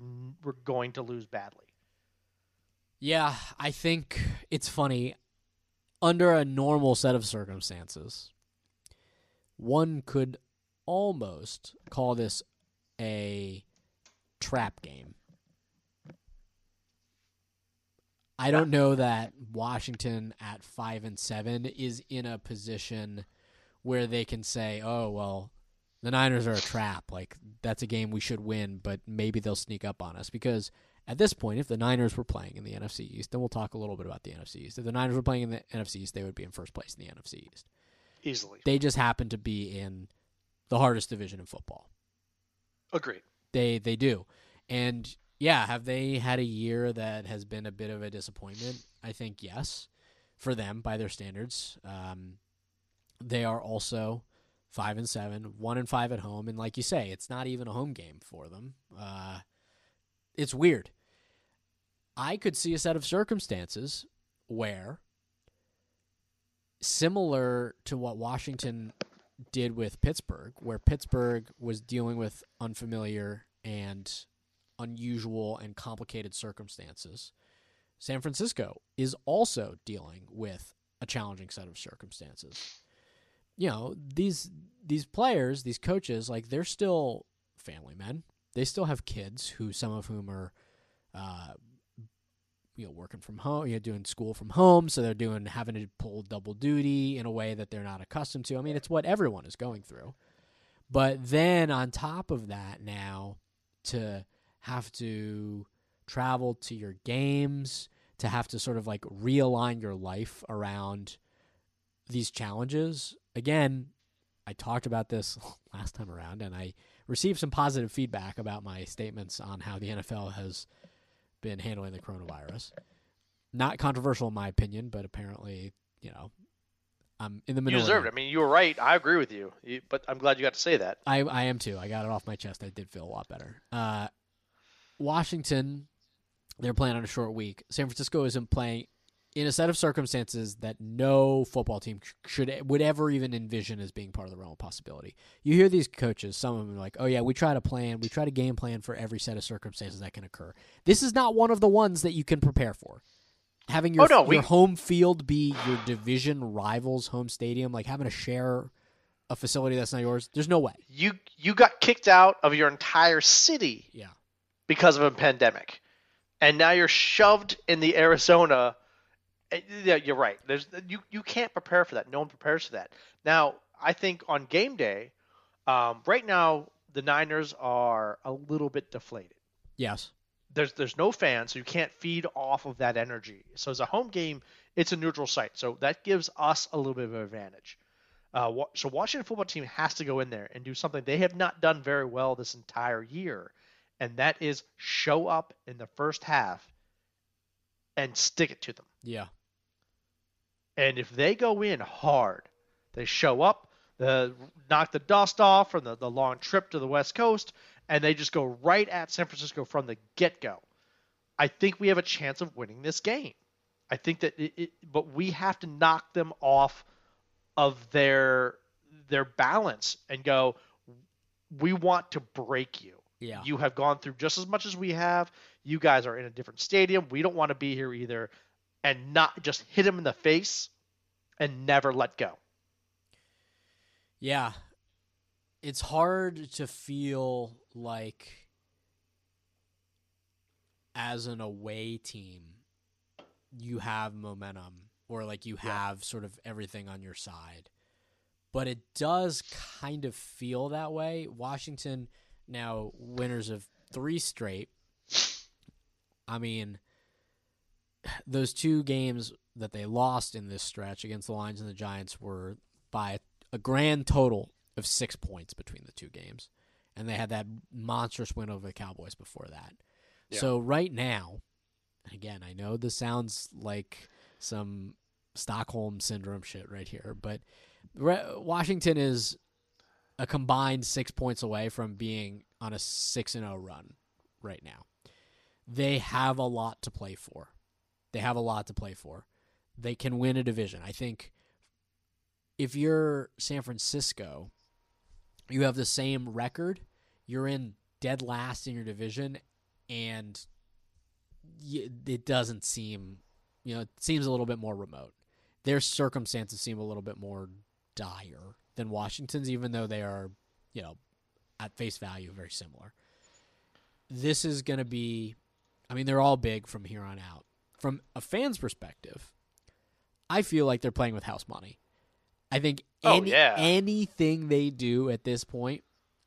we're going to lose badly. Yeah, I think it's funny. under a normal set of circumstances, one could almost call this a trap game. I don't know that Washington at 5 and 7 is in a position where they can say, "Oh, well, the Niners are a trap. Like that's a game we should win, but maybe they'll sneak up on us because at this point, if the Niners were playing in the NFC East, then we'll talk a little bit about the NFC East. If the Niners were playing in the NFC East, they would be in first place in the NFC East. Easily. They just happen to be in the hardest division in football. Agreed. They they do. And yeah, have they had a year that has been a bit of a disappointment? I think yes, for them by their standards. Um, they are also five and seven, one and five at home, and like you say, it's not even a home game for them. Uh, it's weird. I could see a set of circumstances where, similar to what Washington did with Pittsburgh, where Pittsburgh was dealing with unfamiliar and unusual and complicated circumstances, San Francisco is also dealing with a challenging set of circumstances. You know, these these players, these coaches, like they're still family men. They still have kids who some of whom are uh, you know working from home, you know, doing school from home, so they're doing having to pull double duty in a way that they're not accustomed to. I mean, it's what everyone is going through. But then on top of that, now to have to travel to your games, to have to sort of like realign your life around these challenges. Again, I talked about this last time around, and I received some positive feedback about my statements on how the NFL has been handling the coronavirus. Not controversial in my opinion, but apparently, you know, I'm in the You deserved it. I mean, you were right. I agree with you. you. But I'm glad you got to say that. I I am too. I got it off my chest. I did feel a lot better. Uh, Washington, they're playing on a short week. San Francisco isn't playing in a set of circumstances that no football team should would ever even envision as being part of the realm of possibility. You hear these coaches, some of them are like, "Oh yeah, we try to plan, we try to game plan for every set of circumstances that can occur." This is not one of the ones that you can prepare for. Having your, Oh, no, we- home field be your division rival's home stadium, like having to share a facility that's not yours, there's no way. You you got kicked out of your entire city Yeah. because of a pandemic, and now you're shoved in the Arizona. Eh, Yeah, you're right. There's you you can't prepare for that. No one prepares for that. Now, I think on game day, um, right now the Niners are a little bit deflated. Yes. There's there's no fans, so you can't feed off of that energy. So as a home game, it's a neutral site, so that gives us a little bit of an advantage. Uh, so Washington football team has to go in there and do something they have not done very well this entire year, and that is show up in the first half and stick it to them. Yeah. And if they go in hard, they show up, the knock the dust off from the, the long trip to the West Coast, and they just go right at San Francisco from the get go. I think we have a chance of winning this game. I think that it, it, but we have to knock them off of their their balance and go. We want to break you. Yeah. You have gone through just as much as we have. You guys are in a different stadium. We don't want to be here either. And not just hit him in the face and never let go. Yeah. It's hard to feel like as an away team you have momentum or like you Yeah. have sort of everything on your side. But it does kind of feel that way. Washington now winners of 3 straight. I mean, those two games that they lost in this stretch against the Lions and the Giants were by a grand total of six points between the two games. And they had that monstrous win over the Cowboys before that. Yeah. So, right now, again, I know this sounds like some Stockholm syndrome shit right here, but Re- Washington is a combined six points away from being on a 6 and 0 run right now. They have a lot to play for. They have a lot to play for. They can win a division. I think if you're San Francisco, you have the same record. You're in dead last in your division, and it doesn't seem, you know, it seems a little bit more remote. their circumstances seem a little bit more dire than Washington's, even though they are, you know, at face value very similar. This is going to be, I mean, they're all big from here on out. From a fan's perspective, I feel like they're playing with house money. I think Oh, any, yeah. anything they do at this point,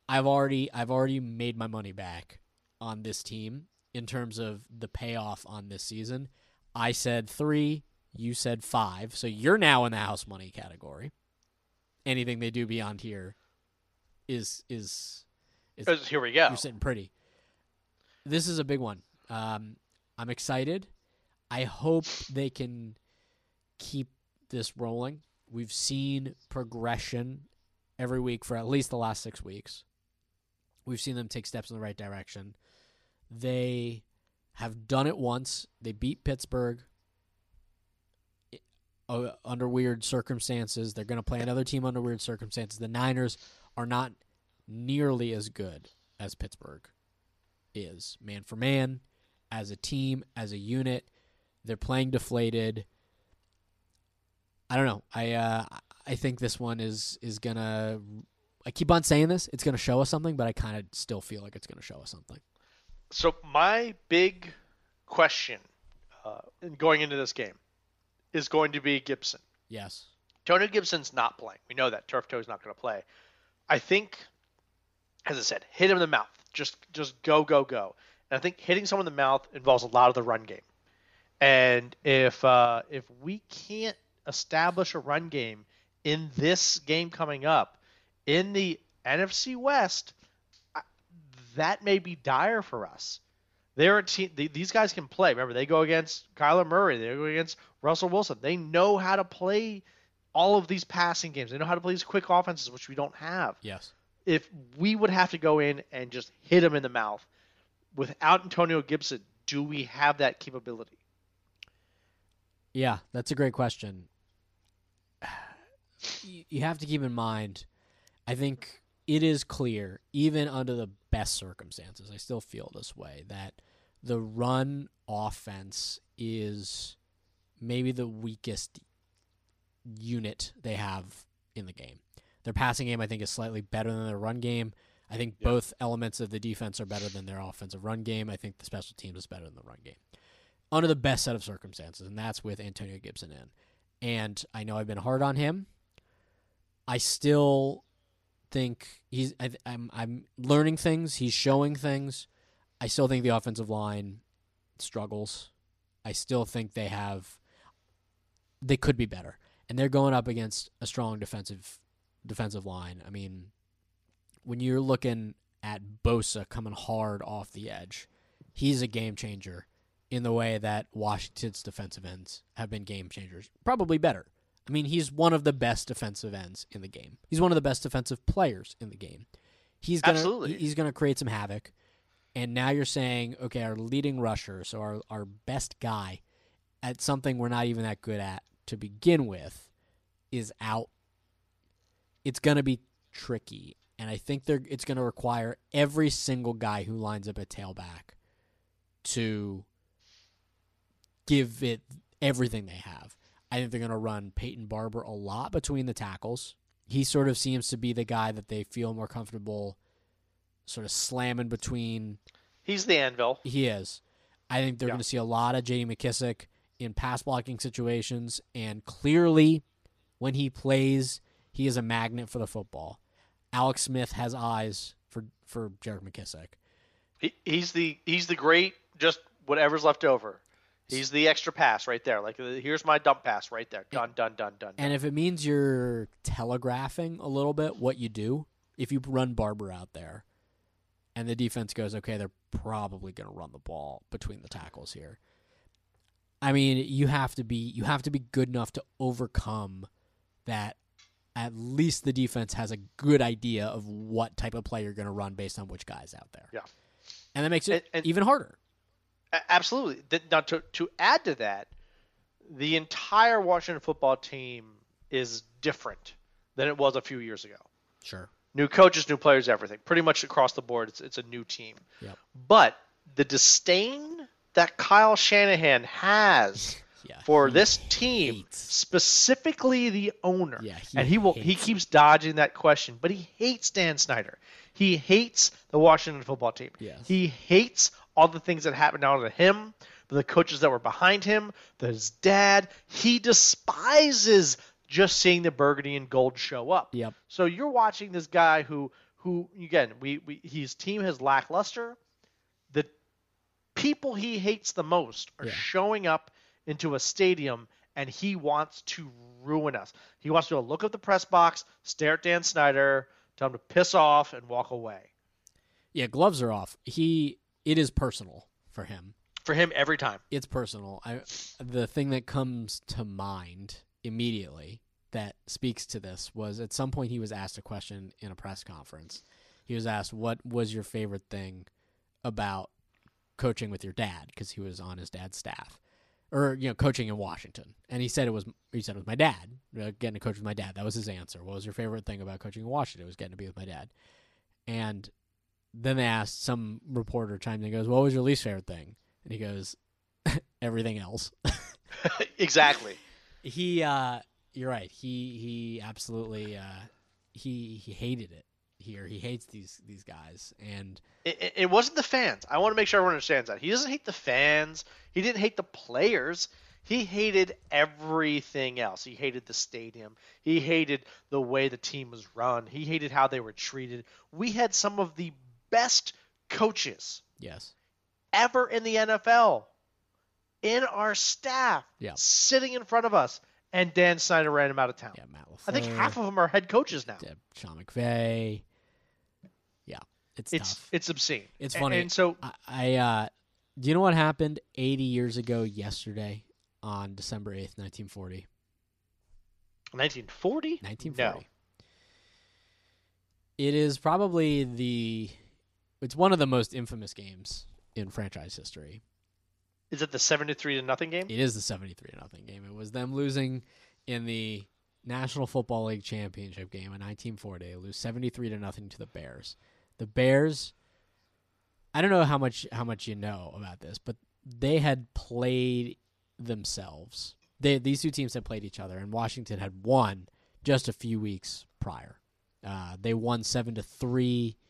I've already I've already made my money back on this team in terms of the payoff on this season. I said three, you said five, so you're now in the house money category. Anything they do beyond here is is is Here we go. you're sitting pretty. This is a big one. Um, I'm excited. I hope they can keep this rolling. We've seen progression every week for at least the last six weeks. We've seen them take steps in the right direction. They have done it once. They beat Pittsburgh uh, under weird circumstances. They're going to play another team under weird circumstances. The Niners are not nearly as good as Pittsburgh is, man for man, as a team, as a unit. They're playing deflated. I don't know. I uh, I think this one is is gonna. I keep on saying this. It's gonna show us something, but I kind of still feel like it's gonna show us something. So my big question uh, in going into this game is going to be Gibson. Yes. Tony Gibson's not playing. We know that Turf toe is not going to play. I think, as I said, hit him in the mouth. Just just go go go. And I think hitting someone in the mouth involves a lot of the run game. And if uh, if we can't establish a run game in this game coming up in the NFC West, that may be dire for us. They're a team. These guys can play. Remember, they go against Kyler Murray. They go against Russell Wilson. They know how to play all of these passing games. They know how to play these quick offenses, which we don't have. Yes. If we would have to go in and just hit them in the mouth without Antonio Gibson, do we have that capability? Yeah, that's a great question. You you have to keep in mind, I think it is clear, even under the best circumstances, I still feel this way, that the run offense is maybe the weakest unit they have in the game. Their passing game, I think, is slightly better than their run game. I think Yeah. both elements of the defense are better than their offensive run game. I think the special teams is better than the run game under the best set of circumstances, and that's with Antonio Gibson in. And I know I've been hard on him. I still think he's. I, I'm. I'm learning things. He's showing things. I still think the offensive line struggles. I still think they have. They could be better, and they're going up against a strong defensive defensive line. I mean, when you're looking at Bosa coming hard off the edge, he's a game changer in the way that Washington's defensive ends have been game changers. Probably better. I mean, he's one of the best defensive ends in the game. He's one of the best defensive players in the game. He's gonna Absolutely. he's gonna create some havoc. And now you're saying, okay, our leading rusher, so our our best guy at something we're not even that good at to begin with, is out. It's gonna be tricky, and I think they're it's gonna require every single guy who lines up at tailback to give it everything they have. I think they're going to run Peyton Barber a lot between the tackles. He sort of seems to be the guy that they feel more comfortable sort of slamming between. He's the anvil. He is. I think they're Yeah. going to see a lot of J.D. McKissic in pass blocking situations, and clearly, when he plays, he is a magnet for the football. Alex Smith has eyes for for Jarek McKissic. He, he's the he's the great just whatever's left over. He's the extra pass right there. Like uh, here's my dump pass right there. Done done done done. And if it means you're telegraphing a little bit what you do, if you run Barber out there and the defense goes, okay, they're probably going to run the ball between the tackles here. I mean, you have to be you have to be good enough to overcome that at least the defense has a good idea of what type of play you're going to run based on which guys out there. Yeah. And that makes it And- and- even harder. Absolutely. Now, to, to add to that, the entire Washington football team is different than it was a few years ago. Sure. New coaches, new players, everything. Pretty much across the board, it's, it's a new team. Yep. But the disdain that Kyle Shanahan has Yeah, for this team, hates. specifically the owner. Yeah, he and he will he keeps dodging that question, but he hates Dan Snyder. He hates the Washington football team. Yes. He hates all the things that happened out to him, the coaches that were behind him, his dad. He despises just seeing the burgundy and gold show up. Yep. So you're watching this guy who who again, we, we his team has lackluster. The people he hates the most are Yeah. showing up into a stadium and he wants to ruin us. He wants to look at the press box, stare at Dan Snyder, tell him to piss off and walk away. Yeah, gloves are off. He it is personal for him. For him every time. It's personal. I the thing that comes to mind immediately that speaks to this was at some point he was asked a question in a press conference. He was asked what was your favorite thing about coaching with your dad because he was on his dad's staff or you know coaching in Washington and he said it was he said it was my dad uh, getting to coach with my dad that was his answer what was your favorite thing about coaching in Washington it was getting to be with my dad and then they asked some reporter chimed in and goes what was your least favorite thing and he goes everything else exactly. he uh you're right he he absolutely uh he he hated it here he hates these these guys and It, it- it wasn't the fans. I want to make sure everyone understands that. He doesn't hate the fans. He didn't hate the players. He hated everything else. He hated the stadium. He hated the way the team was run. He hated how they were treated. We had some of the best coaches yes ever in the NFL in our staff Yeah. sitting in front of us. And Dan Snyder ran him out of town. yeah Matt LaFleur, I think half of them are head coaches now. uh, Sean McVay yeah it's, It's tough it's obscene. It's funny. And so I, I uh do you know what happened 80 years ago yesterday on December 8th 1940 1940? 1940 it is probably the it's one of the most infamous games in franchise history Is it the 73 to nothing game? It is the 73 to nothing game. It was them losing in the National Football League championship game in 1940. They lose 73 to nothing to the Bears. The Bears I don't know how much how much you know about this, but they had played themselves. They these two teams had played each other and Washington had won just a few weeks prior. Uh, they won 7 to 3 like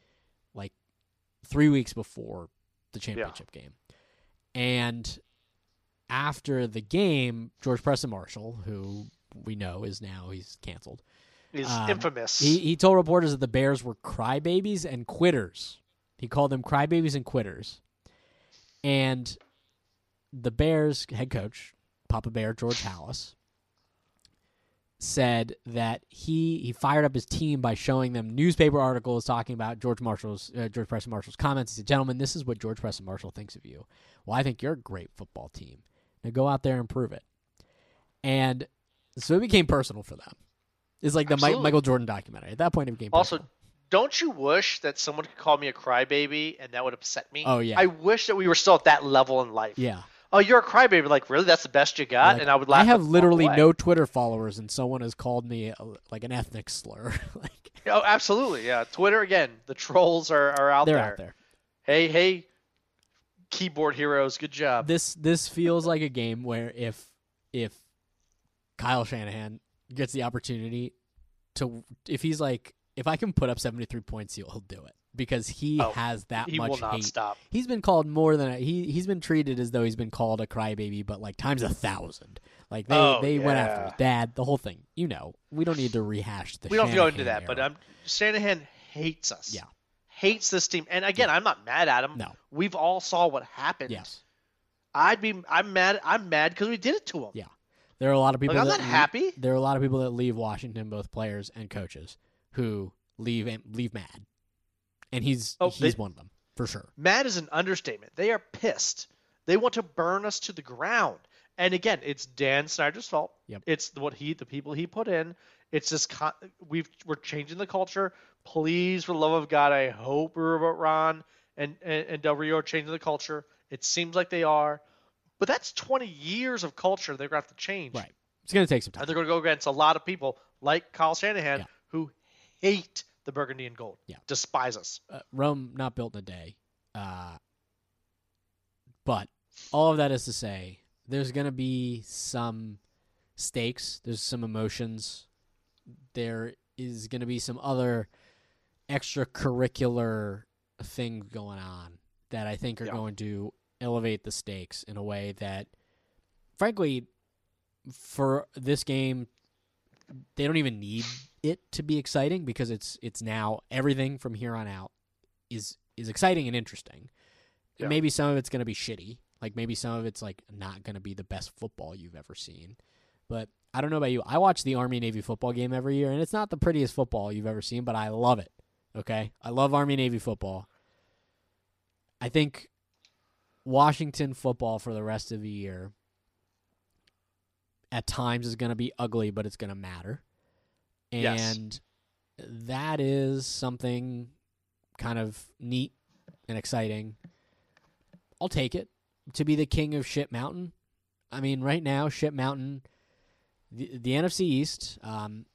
3 weeks before the championship game. And after the game, George Preston Marshall, who we know is now he's canceled, Is Um, infamous. he he told reporters that the Bears were crybabies and quitters. He called them crybabies and quitters. And the Bears head coach, Papa Bear George Halas, said that he he fired up his team by showing them newspaper articles talking about George Marshall's uh, George Preston Marshall's comments. He said, "Gentlemen, this is what George Preston Marshall thinks of you. Well, I think you're a great football team. Now go out there and prove it." And so it became personal for them. It's like the Mi- Michael Jordan documentary. At that point, it became also, personal. don't you wish that someone could call me a crybaby and that would upset me? Oh, yeah. I wish that we were still at that level in life. yeah. Oh, you're a crybaby. Like, really? That's the best you got? Like, and I would laugh. I have literally no Twitter followers, and someone has called me a, like an ethnic slur. like Oh, absolutely. Yeah. Twitter again. The trolls are, are out they're there. out there. Hey, hey, keyboard heroes. Good job. This this feels like a game where if if Kyle Shanahan gets the opportunity to, if he's like, if I can put up seventy three points, he'll, he'll do it because he Oh, has that he much will not hate. stop. He's been called more than a, he he's been treated as though he's been called a crybaby, but like times a thousand. Like they Oh, they went after his dad, the whole thing. You know, we don't need to rehash the. we don't have to go into Shanahan that, but era. um, Shanahan hates us. Yeah. Hates this team. And again, I'm not mad at him. No. We've all saw what happened. yes, I'd be. I'm mad. I'm mad because we did it to him. Yeah. there are a lot of people. Like, I'm that not le- happy. There are a lot of people that leave Washington, both players and coaches, who leave and leave mad, and he's Oh, he's they- one of them for sure. Mad is an understatement. They are pissed. They want to burn us to the ground. And again, it's Dan Snyder's fault. Yep. It's what he, the people he put in. It's this. Con- we've we're changing the culture. Please, for the love of God, I hope Ron and and, and Del Rio are changing the culture. It seems like they are, but that's 20 years of culture they're going to have to change. Right, it's gonna take some time. And they're going to go against a lot of people like Kyle Shanahan Yeah. who hate the burgundy and gold. Yeah. Despise us. uh, Rome not built in a day. Uh, but all of that is to say, there's going to be some stakes, there's some emotions. There is going to be some other extracurricular thing going on that I think are Yeah. going to elevate the stakes in a way that frankly for this game they don't even need it to be exciting because it's it's now everything from here on out is is exciting and interesting. Yeah. Maybe some of it's going to be shitty. Like maybe some of it's like not going to be the best football you've ever seen. But I don't know about you. I watch the Army Navy football game every year and it's not the prettiest football you've ever seen, but I love it. Okay? I love Army Navy football. I think Washington football for the rest of the year at times is going to be ugly, but it's going to matter. Yes. And that is something kind of neat and exciting. I'll take it to be the king of Shit Mountain. I mean, right now, Shit Mountain, the, the NFC East, um,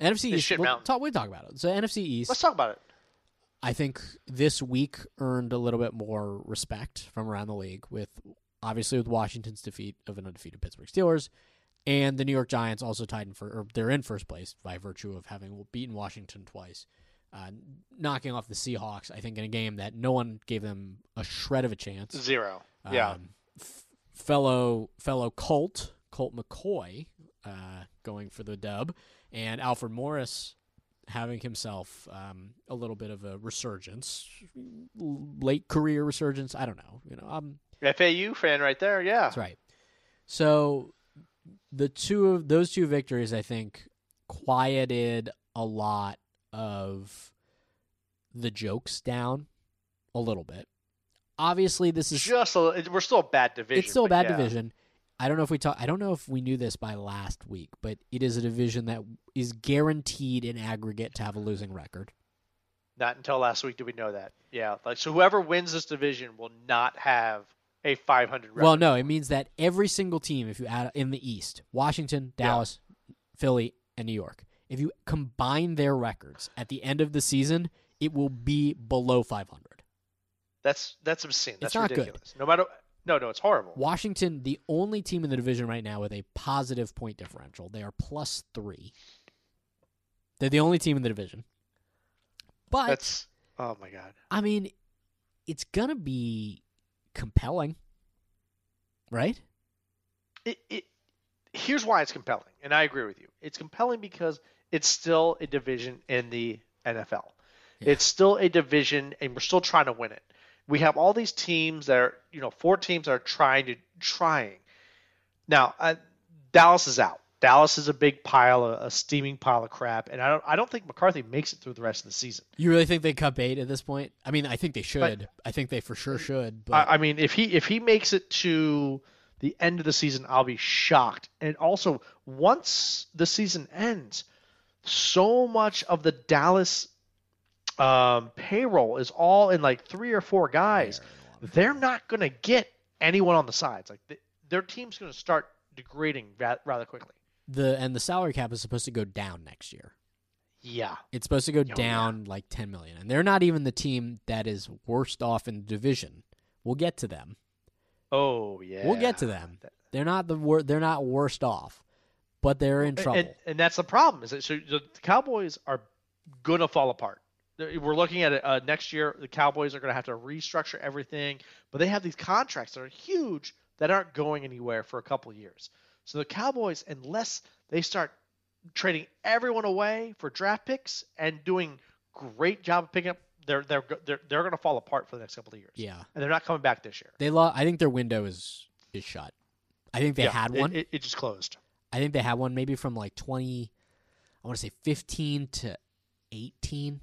NFC East. We'll talk. We'll talk about it. So NFC East. Let's talk about it. I think this week earned a little bit more respect from around the league with obviously with Washington's defeat of an undefeated Pittsburgh Steelers and the New York Giants also tied in for or they're in first place by virtue of having beaten Washington twice. Uh, knocking off the Seahawks, I think, in a game that no one gave them a shred of a chance. Zero. Yeah. Um, f- fellow fellow Colt Colt McCoy uh, going for the dub, and Alfred Morris having himself um, a little bit of a resurgence, late career resurgence. I don't know. You know, um, FAU fan right there. Yeah. that's right. So the two of those two victories, I think, quieted a lot of the jokes down a little bit. Obviously, this is just a, we're still a bad division. it's still a bad yeah. division. I don't know if we talk. I don't know if we knew this by last week, but it is a division that is guaranteed in aggregate to have a losing record. Not until last week did we know that. Yeah. Like so, whoever wins this division will not have a 500 record. Well, no, it means that every single team, if you add in the East, Washington, Yeah. Dallas, Philly, and New York, if you combine their records at the end of the season, it will be below 500. That's that's obscene. That's not good. ridiculous. No matter. No, no, it's horrible. Washington, the only team in the division right now with a positive point differential, they are plus three. They're the only team in the division. But That's. Oh my god. I mean, it's gonna be compelling, right? it, it here's why it's compelling, and I agree with you. It's compelling because it's still a division in the NFL. Yeah. It's still a division, and we're still trying to win it. We have all these teams that are, you know, four teams that are trying to trying. Now, uh, Dallas is out. Dallas is a big pile, a steaming pile of crap, and I don't, I don't think McCarthy makes it through the rest of the season. You really think they cut bait at this point? I mean, I think they should. I think they for sure should. But I, I mean, if he if he makes it to the end of the season, I'll be shocked. And also, once the season ends, so much of the Dallas um, payroll is all in like three or four guys. They're not going to get anyone on the sides. Like th- their team's going to start degrading rather quickly. The and the salary cap is supposed to go down next year. Yeah. It's supposed to go yeah. down like 10 million. And they're not even the team that is worst off in the division. We'll get to them. Oh yeah. We'll get to them. They're not the wor- they're not worst off, but they're in trouble. And, and that's the problem. Is that so the Cowboys are gonna fall apart. We're looking at it uh, next year. The Cowboys are gonna have to restructure everything, but they have these contracts that are huge that aren't going anywhere for a couple of years. So the Cowboys, unless they start trading everyone away for draft picks and doing great job of picking up, they're they're they're, they're gonna fall apart for the next couple of years. yeah. and they're not coming back this year. They lo- I think their window is is shut. I think they Yeah, had one. It, it just closed. I think they had one maybe from like 20 I want to say 15 to 18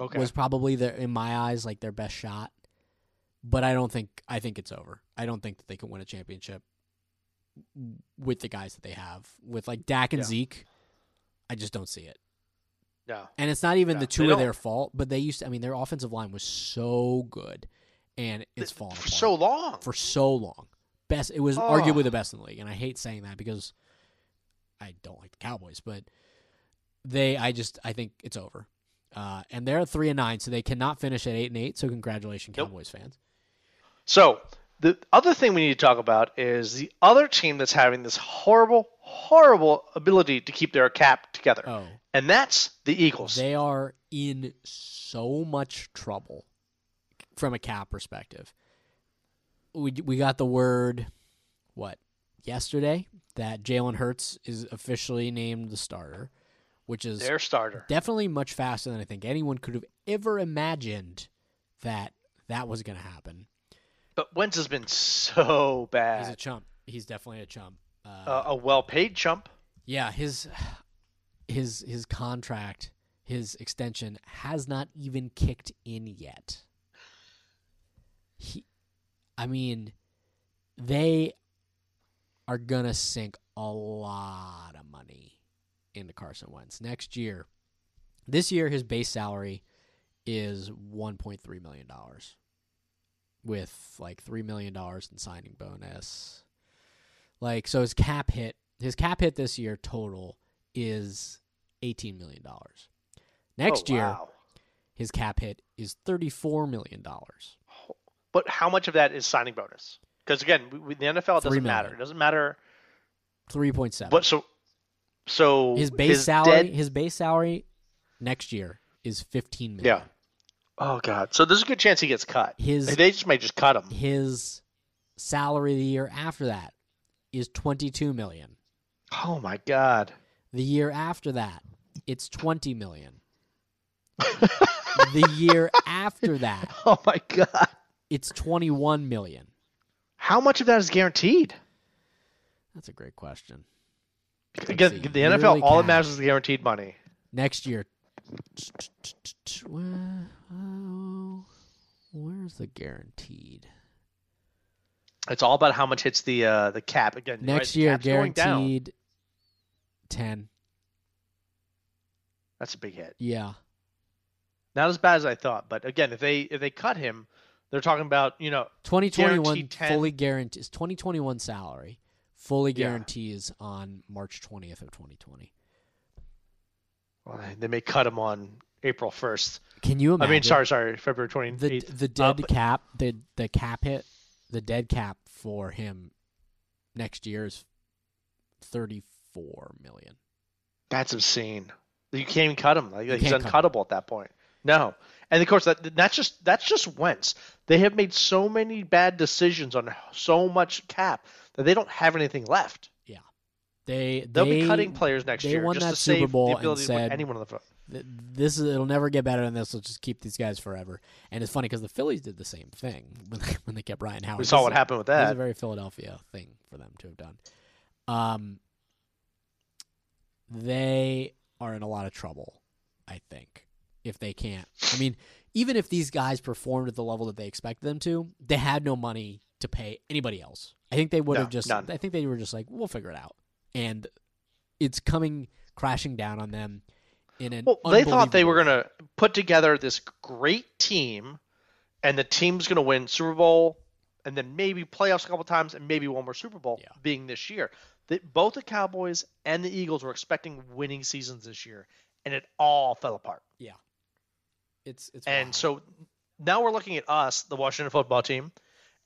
Okay. was probably their in my eyes like their best shot. But I don't think I think it's over. I don't think that they can win a championship with the guys that they have. With like Dak and Yeah. Zeke, I just don't see it. no. And it's not even No, the two of their fault, but they used to I mean their offensive line was so good and it's Th- fallen for so long. for so long. Best it was Oh. arguably the best in the league, and I hate saying that because I don't like the Cowboys, but they I just I think it's over. Uh, and they're three and nine, so they cannot finish at eight and eight. So congratulations, Nope. Cowboys fans. So The other thing we need to talk about is the other team that's having this horrible, horrible ability to keep their cap together, Oh, and that's the Eagles. they are in so much trouble from a cap perspective. We we got the word what yesterday that Jalen Hurts is officially named the starter, which is Their starter. definitely much faster than I think anyone could have ever imagined that that was going to happen. But Wentz has been so bad. He's a chump. He's definitely a chump. Uh, Uh, a well-paid chump. yeah, his his his contract, his extension has not even kicked in yet. He, I mean, they are gonna sink a lot of money into Carson Wentz next year. This year, his base salary is one point three million dollars, with like three million dollars in signing bonus. Like so, his cap hit, his cap hit this year total is eighteen million dollars. Next Oh, year, wow. his cap hit is thirty-four million dollars. But how much of that is signing bonus? Because again, we, the NFL it doesn't matter. It doesn't matter. Three point seven. But so, so his base salary, dead- his base salary next year is fifteen million. Yeah. Oh God. So there's a good chance he gets cut. His they just may just cut him. his salary the year after that is twenty-two million. Oh my God. The year after that, it's twenty million. the year after that, Oh my God. it's twenty-one million. How much of that is guaranteed? That's a great question. Again, the NFL, Yearly all cap. matters is the guaranteed money. Next year, oh, where's the guaranteed? It's all about how much hits the uh, the cap. Again, Next the year, cap's going down. guaranteed ten. That's a big hit. Yeah, Not as bad as I thought, but again, if they if they cut him, they're talking about you know 2021 Guaranteed 10. fully guarantees 2021 salary fully Yeah. guarantees on March 20th of 2020. well, they may cut him on April first. Can you imagine? I mean, sorry, sorry, February twenty the the dead um, cap the the cap hit the dead cap for him next year is 34 million. That's obscene. You can't even cut him. Like, he's uncuttable at that point. No, and of course that that's just that's just Wentz. They have made so many bad decisions on so much cap that they don't have anything left. Yeah, they They'll they, be cutting players next they year won just that to Super save Bowl the and ability to put said- anyone on the front. Th- this is it'll never get better than this. Let's just keep these guys forever. And it's funny because the Phillies did the same thing when they, when they kept Ryan Howard. We saw This what is- happened with This is a very Philadelphia thing for them to have done. Um, they are in a lot of trouble, I think, if they can't. I mean, even if these guys performed at the level that they expected them to, they had no money to pay anybody else. I think they would No, have just. none. I think they were just like, we'll figure it out, and it's coming crashing down on them. In an Well, they thought they were going to put together this great team, and the team's going to win Super Bowl, and then maybe playoffs a couple times, and maybe one more Super Bowl Yeah. being this year. That both the Cowboys and the Eagles were expecting winning seasons this year, and it all fell apart. Yeah, it's it's And wild. so now we're looking at us, the Washington football team,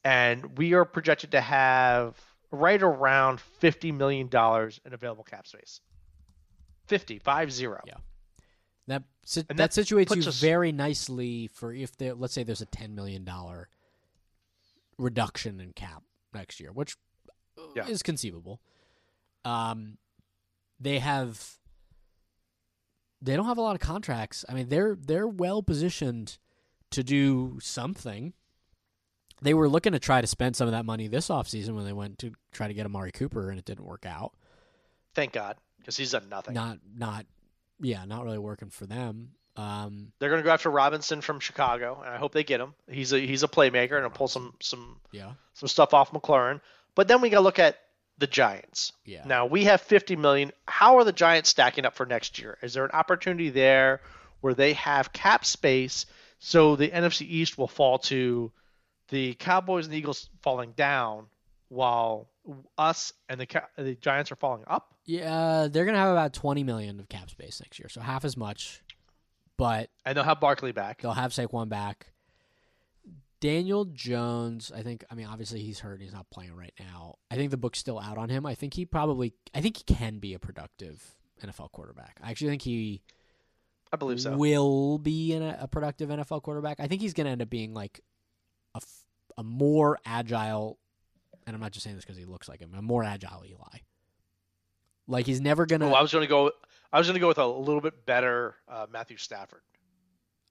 and we are projected to have right around fifty million dollars in available cap space. 50, five zero. Yeah. That si- that, that situates you us- very nicely for if there. Let's say there's a ten million dollar reduction in cap next year, which uh, Yeah. is conceivable. Um, they have. They don't have a lot of contracts. I mean, they're they're well positioned to do something. They were looking to try to spend some of that money this offseason when they went to try to get Amari Cooper, and it didn't work out. Thank God, because he's done nothing. Not not yeah, not really working for them. Um, They're going to go after Robinson from Chicago, and I hope they get him. He's a he's a playmaker and he'll pull some some yeah, some stuff off McLaurin. But then we got to look at the Giants. yeah. Now we have 50 million. How are the Giants stacking up for next year? Is there an opportunity there where they have cap space so the NFC East will fall to the Cowboys and the Eagles falling down while us and the Ca- the Giants are falling up? Yeah, they're gonna have about twenty million of cap space next year, so half as much. But And they'll have Barkley back. they'll have Saquon back. Daniel Jones, I think. I mean, obviously he's hurt. He's not playing right now. I think the book's still out on him. I think he probably. I think he can be a productive NFL quarterback. I actually think he I believe so. will be in a, a productive NFL quarterback. I think he's going to end up being like a, a more agile, and I'm not just saying this because he looks like him, a more agile Eli. Like he's never going to. Oh, I was going to go. I was to go with a little bit better uh, Matthew Stafford,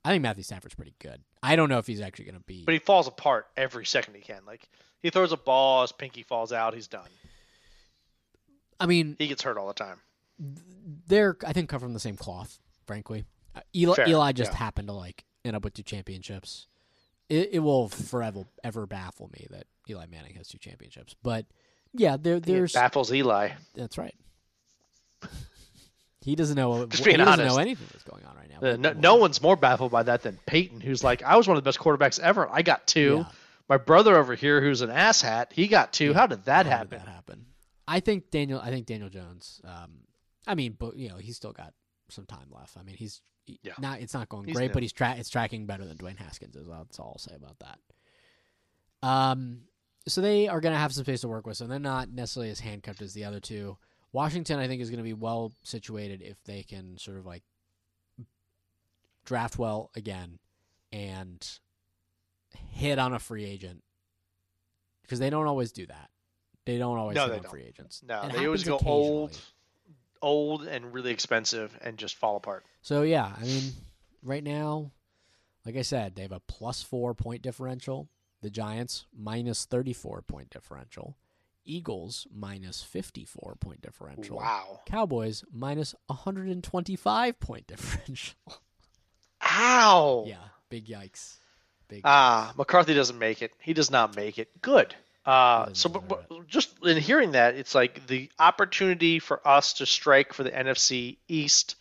I think Matthew Stafford's pretty good. I don't know if he's actually going to be. but he falls apart every second he can. Like he throws a ball, his pinky falls out, he's done. I mean, He gets hurt all the time. they're I think come from the same cloth. Frankly, uh, Eli, Fair, Eli just yeah. happened to like end up with two championships. It, it will forever ever baffle me that Eli Manning has two championships. But yeah, there It there's baffles Eli. that's right. He doesn't know. Just he being doesn't honest. know anything that's going on right now. Uh, no, no one's more baffled by that than Peyton, who's like, I was one of the best quarterbacks ever. I got two. Yeah. My brother over here, who's an asshat, he got two. How did that How happen? Did that happen? I think Daniel. I think Daniel Jones. Um, I mean, but you know, he's still got some time left. I mean, he's he- Yeah. not. It's not going He's great, new. but he's tra- it's tracking better than Dwayne Haskins is. That's all I'll say about that. Um, so they are going to have some space to work with. So they're not necessarily as handcuffed as the other two. Washington, I think, is going to be well situated if they can sort of like draft well again and hit on a free agent because they don't always do that. They don't always No, hit on don't. free agents. No, It they always go old. Old and really expensive and just fall apart. So yeah, I mean, right now, like I said, they have a plus four point differential. The Giants minus thirty four point differential. Eagles minus fifty four point differential. Wow. Cowboys minus one hundred and twenty five point differential. Ow. yeah, big yikes. Big. Ah, McCarthy doesn't make it. He does not make it. Good. Uh, so, but, but just in hearing that, it's like the opportunity for us to strike for the NFC East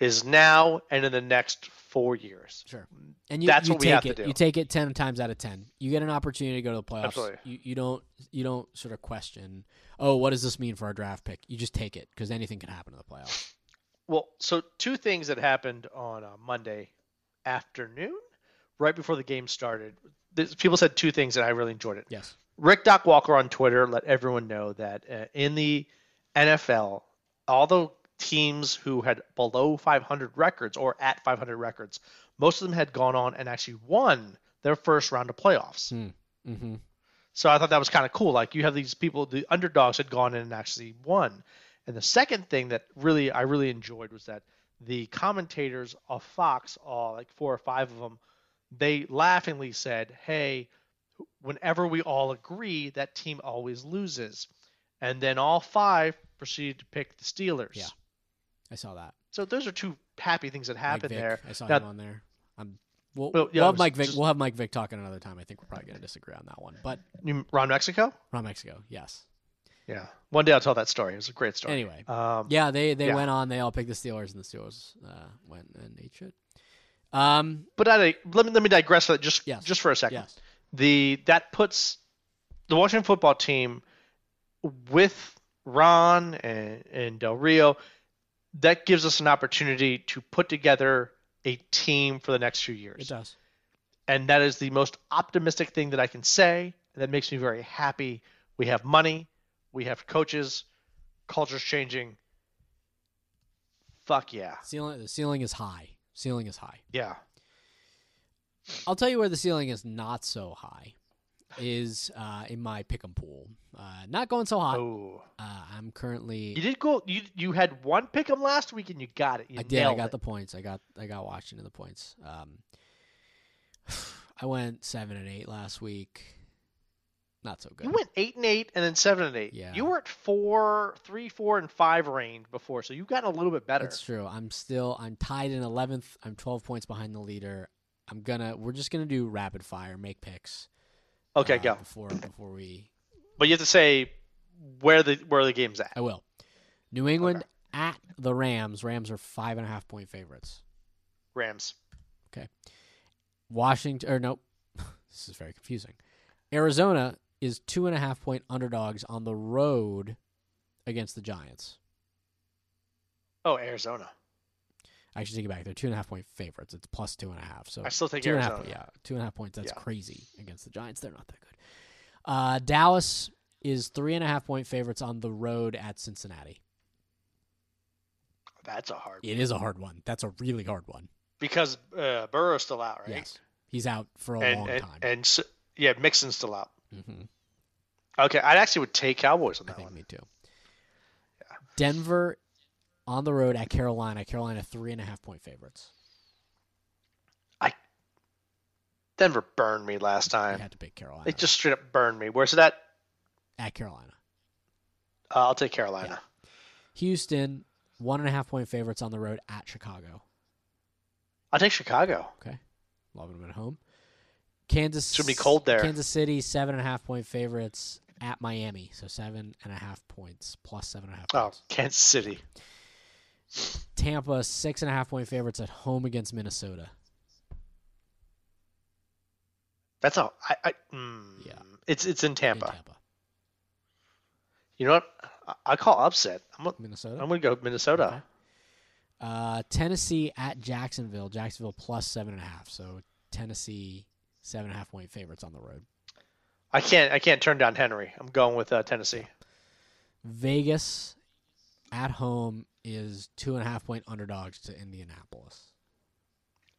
is now and in the next four years. Sure. And you, That's you what we take have to it. do. You take it ten times out of ten. You get an opportunity to go to the playoffs. Absolutely. You, you don't you don't sort of question, oh, what does this mean for our draft pick? You just take it because anything can happen in the playoffs. Well, so two things that happened on uh, Monday afternoon, right before the game started. People said two things and I really enjoyed it. Yes. Rick Doc Walker on Twitter let everyone know that uh, in the NFL, all the teams who had below 500 records or at 500 records, most of them had gone on and actually won their first round of playoffs. Mm-hmm. So I thought that was kind of cool. Like you have these people, the underdogs had gone in and actually won. And the second thing that really I really enjoyed was that the commentators of Fox, all like four or five of them, they laughingly said, "Hey, whenever we all agree, that team always loses." And then all five proceeded to pick the Steelers. Yeah. I saw that. So those are two happy things that happened there. I saw Now- him on there. I'm. We'll, Well, yeah, we'll have Mike Vick. just- We'll have Mike Vick talking another time. I think we're probably going to disagree on that one. But Ron Mexico? Ron Mexico, yes. Yeah. One day I'll tell that story. It was a great story. Anyway, Um, yeah, they they yeah. went on. They all picked the Steelers, and the Steelers uh, went and ate shit. Um. But I, let me let me digress that just Yes. just for a second. Yes. The that puts the Washington football team with Ron and, and Del Rio. That gives us an opportunity to put together a team for the next few years. It does. and that is the most optimistic thing that I can say. And that makes me very happy. We have money, we have coaches, culture's changing. Fuck yeah, Ceiling. The ceiling is high. Ceiling is high. yeah. I'll tell you where the ceiling is not so high. Is uh, in my pick'em pool. Uh, not going so hot. Oh. Uh, I'm currently. You did go. You you had one pick 'em last week and you got it. You I did. I got it. the points. I got. I got Washington the points. Um, I went seven and eight last week. Not so good. You went eight and eight and then seven and eight. Yeah. You were at four, three, four, and five range before, so you got a little bit better. That's true. I'm still. I'm tied in eleventh. I'm 12 points behind the leader. I'm gonna. We're just gonna do rapid fire, make picks. Okay, uh, go. before before we. But you have to say where the where the game's at. I will. New England at the Rams. Rams are five and a half point favorites. Rams. Okay. Washington or nope. this is very confusing. Arizona is two and a half point underdogs on the road against the Giants. Oh, Arizona. I actually, take it back. They're two and a half point favorites. It's plus two and a half. So I still take two and a half. Yeah, two and a half points. That's Yeah. crazy against the Giants. They're not that good. Uh, Dallas is three and a half point favorites on the road at Cincinnati. That's a hard It is a hard one. That's a really hard one. because uh, Burrow's still out, right? Yes, he's out for a and long and, time. and s yeah, Mixon's still out. hmm Okay, I actually would take Cowboys on I that think one. me too. Denver on the road at Carolina. Carolina three and a half point favorites. I Denver burned me last I time. had to pick Carolina. They just straight up burned me. Where's it at? at Carolina. Uh, I'll take Carolina. Houston one and a half point favorites on the road at Chicago. I'll take Chicago. Okay, loving them at home. Kansas. It's gonna be cold there. Kansas City seven and a half point favorites at Miami. So seven and a half points plus seven and a half Oh. Kansas City. Tampa six and a half point favorites at home against Minnesota. That's all. I, I mm, Yeah. It's it's in In Tampa. Tampa. You know what? I, I call upset. I'm gonna, Minnesota. I'm gonna go Minnesota. Okay. Uh, Tennessee at Jacksonville. Jacksonville plus seven and a half. So Tennessee seven and a half point favorites on the road. I can't I can't turn down Henry. I'm going with uh, Tennessee. Vegas at home is two and a half point underdogs to Indianapolis.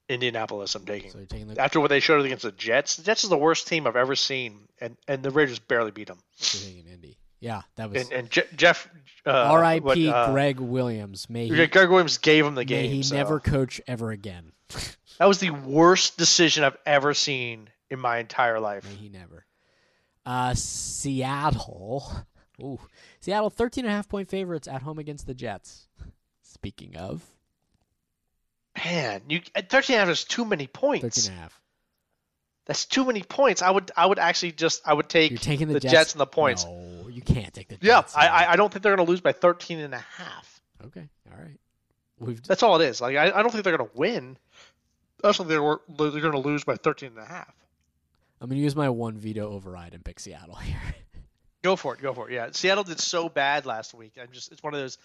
Indianapolis. I'm taking. So taking the After what they showed against the Jets, the Jets is the worst team I've ever seen, and and the Raiders barely beat them. taking Indy. Yeah, that was And and Je- Jeff. Uh, R.I.P. uh, Gregg Williams. May he, Gregg Williams gave him the may game. he so- never coach ever again. That was the worst decision I've ever seen in my entire life. May he never. Uh, Seattle. Ooh, Seattle 13 and a half point favorites at home against the Jets. Speaking of Man, you at 13 and a half is too many points. 13 and a half. That's too many points. I would I would actually just I would take You're taking the, the Jets, Jets and the points. No, you can't take the Yeah, Jets. I, I I don't think they're going to lose by 13 and a half. Okay, all right. We've That's all it is. Like I, I don't think they're going to win. I don't think they're they're going to lose by 13 and a half. I'm gonna use my one veto override and pick Seattle here. Go for it. Go for it. Yeah, Seattle did so bad last week. I'm just it's one of those.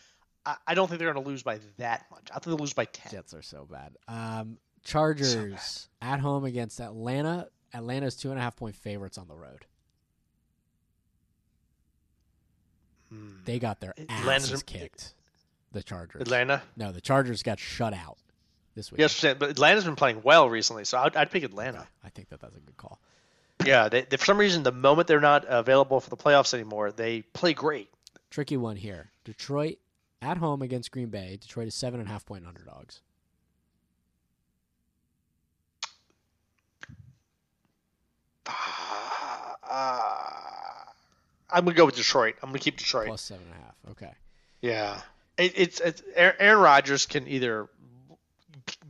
I, I don't think they're going to lose by that much. I think they'll lose by 10. Jets are so bad. Um, Chargers at home against Atlanta. Atlanta's two and a half point favorites on the road. Hmm. They got their Atlanta's- asses kicked. The Chargers. Atlanta. No, the Chargers got shut out this week. Yes, but Atlanta's been playing well recently, so I'd, I'd pick Atlanta. I think that that's a good call. Yeah, they, they, for some reason, the moment they're not available for the playoffs anymore, they play great. Tricky one here. Detroit at home against Green Bay. Detroit is seven and a half point underdogs. Uh, I'm gonna go with Detroit. I'm gonna keep Detroit. Plus seven and a half. Okay. Yeah, it, it's, it's Aaron Rodgers can either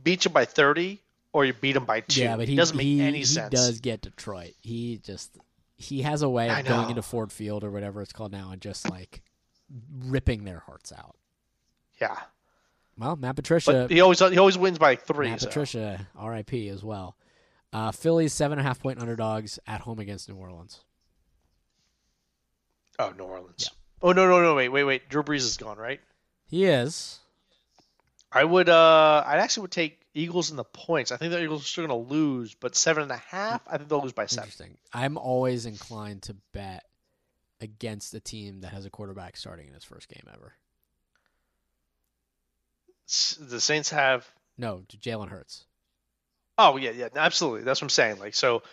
beat you by 30 or you beat him by two. Yeah, but he it doesn't make he, any he sense. does get Detroit. He just he has a way of going into Ford Field or whatever it's called now and just like ripping their hearts out. Yeah, Well, Matt Patricia, but he always he always wins by three. Matt so. Patricia, R.I.P. as well. Uh, Phillies seven and a half point underdogs at home against New Orleans. Oh, New Orleans. Oh no no no wait wait wait. Drew Brees is gone right. He is. I would uh I actually would take Eagles in the points. I think the Eagles are still gonna lose, but seven and a half. I think they'll lose by seven. Interesting. I'm always inclined to bet against a team that has a quarterback starting in his first game ever. The Saints have. No, Jalen Hurts. Oh yeah yeah absolutely. That's what I'm saying. Like so,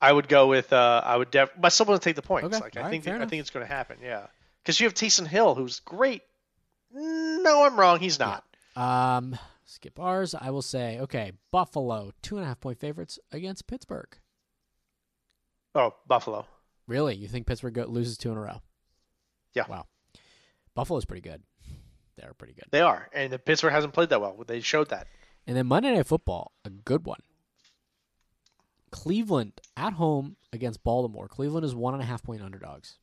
I would go with uh I would def. But someone to take the points. Okay, Like I all right, think I enough. think it's gonna happen. Yeah, because you have Taysom Hill who's great. No, I'm wrong. He's not. Um, skip ours. I will say, okay, Buffalo two and a half point favorites against Pittsburgh. Oh Buffalo. Really, you think Pittsburgh go- loses two in a row? Yeah. Wow. Buffalo's pretty good. They're pretty good. They are, and the Pittsburgh hasn't played that well. They showed that. And then Monday Night Football, a good one. Cleveland at home against Baltimore. Cleveland is one and a half point underdogs.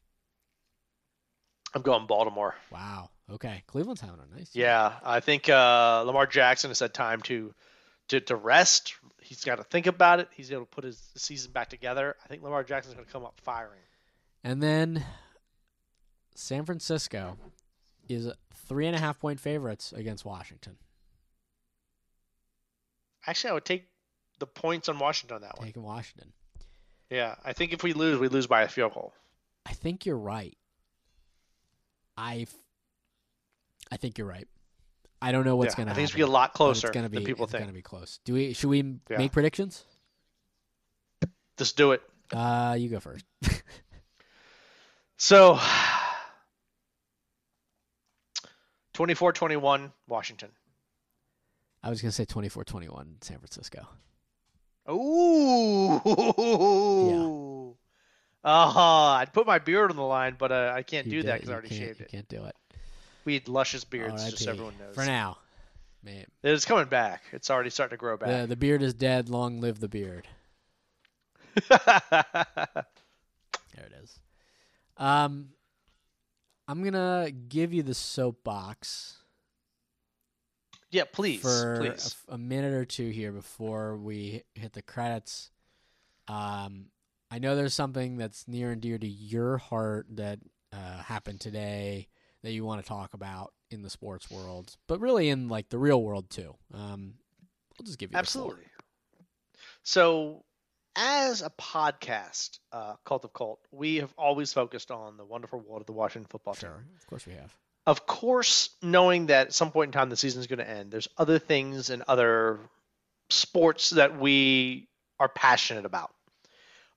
I'm going Baltimore. Wow. Okay. Cleveland's having a nice. year. Yeah, I think uh, Lamar Jackson has had time to, to to rest. He's got to think about it. He's able to put his season back together. I think Lamar Jackson's going to come up firing. And then San Francisco is three and a half point favorites against Washington. Actually, I would take the points on Washington on that one. Taking Washington. Yeah, I think if we lose, we lose by a field goal. I think you're right. I I think you're right. I don't know what's Yeah, going to I happen. think it's gonna be a lot closer it's gonna be, than people it's think. going to be close. Do we? Should we Yeah. make predictions? Just do it. Uh, you go first. So, 24-21 Washington. I was going to say 24-21 San Francisco. Ooh. Uh-huh. I'd put my beard on the line, but uh, I can't You do did- that because I already shaved You it. can't do it. We had luscious beards, just so everyone knows. For now, man. It's coming back. It's already starting to grow The back. the beard is dead. Long live the beard. There it is. Um, I'm gonna give you the soapbox yeah, please, for a, a minute or two here before we hit the credits. Um, I know there's something that's near and dear to your heart that uh, happened today that you want to talk about in the sports world, but really in like the real world too. Um, I'll just give you the. Absolutely. So, as a podcast, uh, Cult of Colt, we have always focused on the wonderful world of the Washington football team. Sure, of course we have. Of course, knowing that at some point in time the season is going to end, there's other things and other sports that we are passionate about.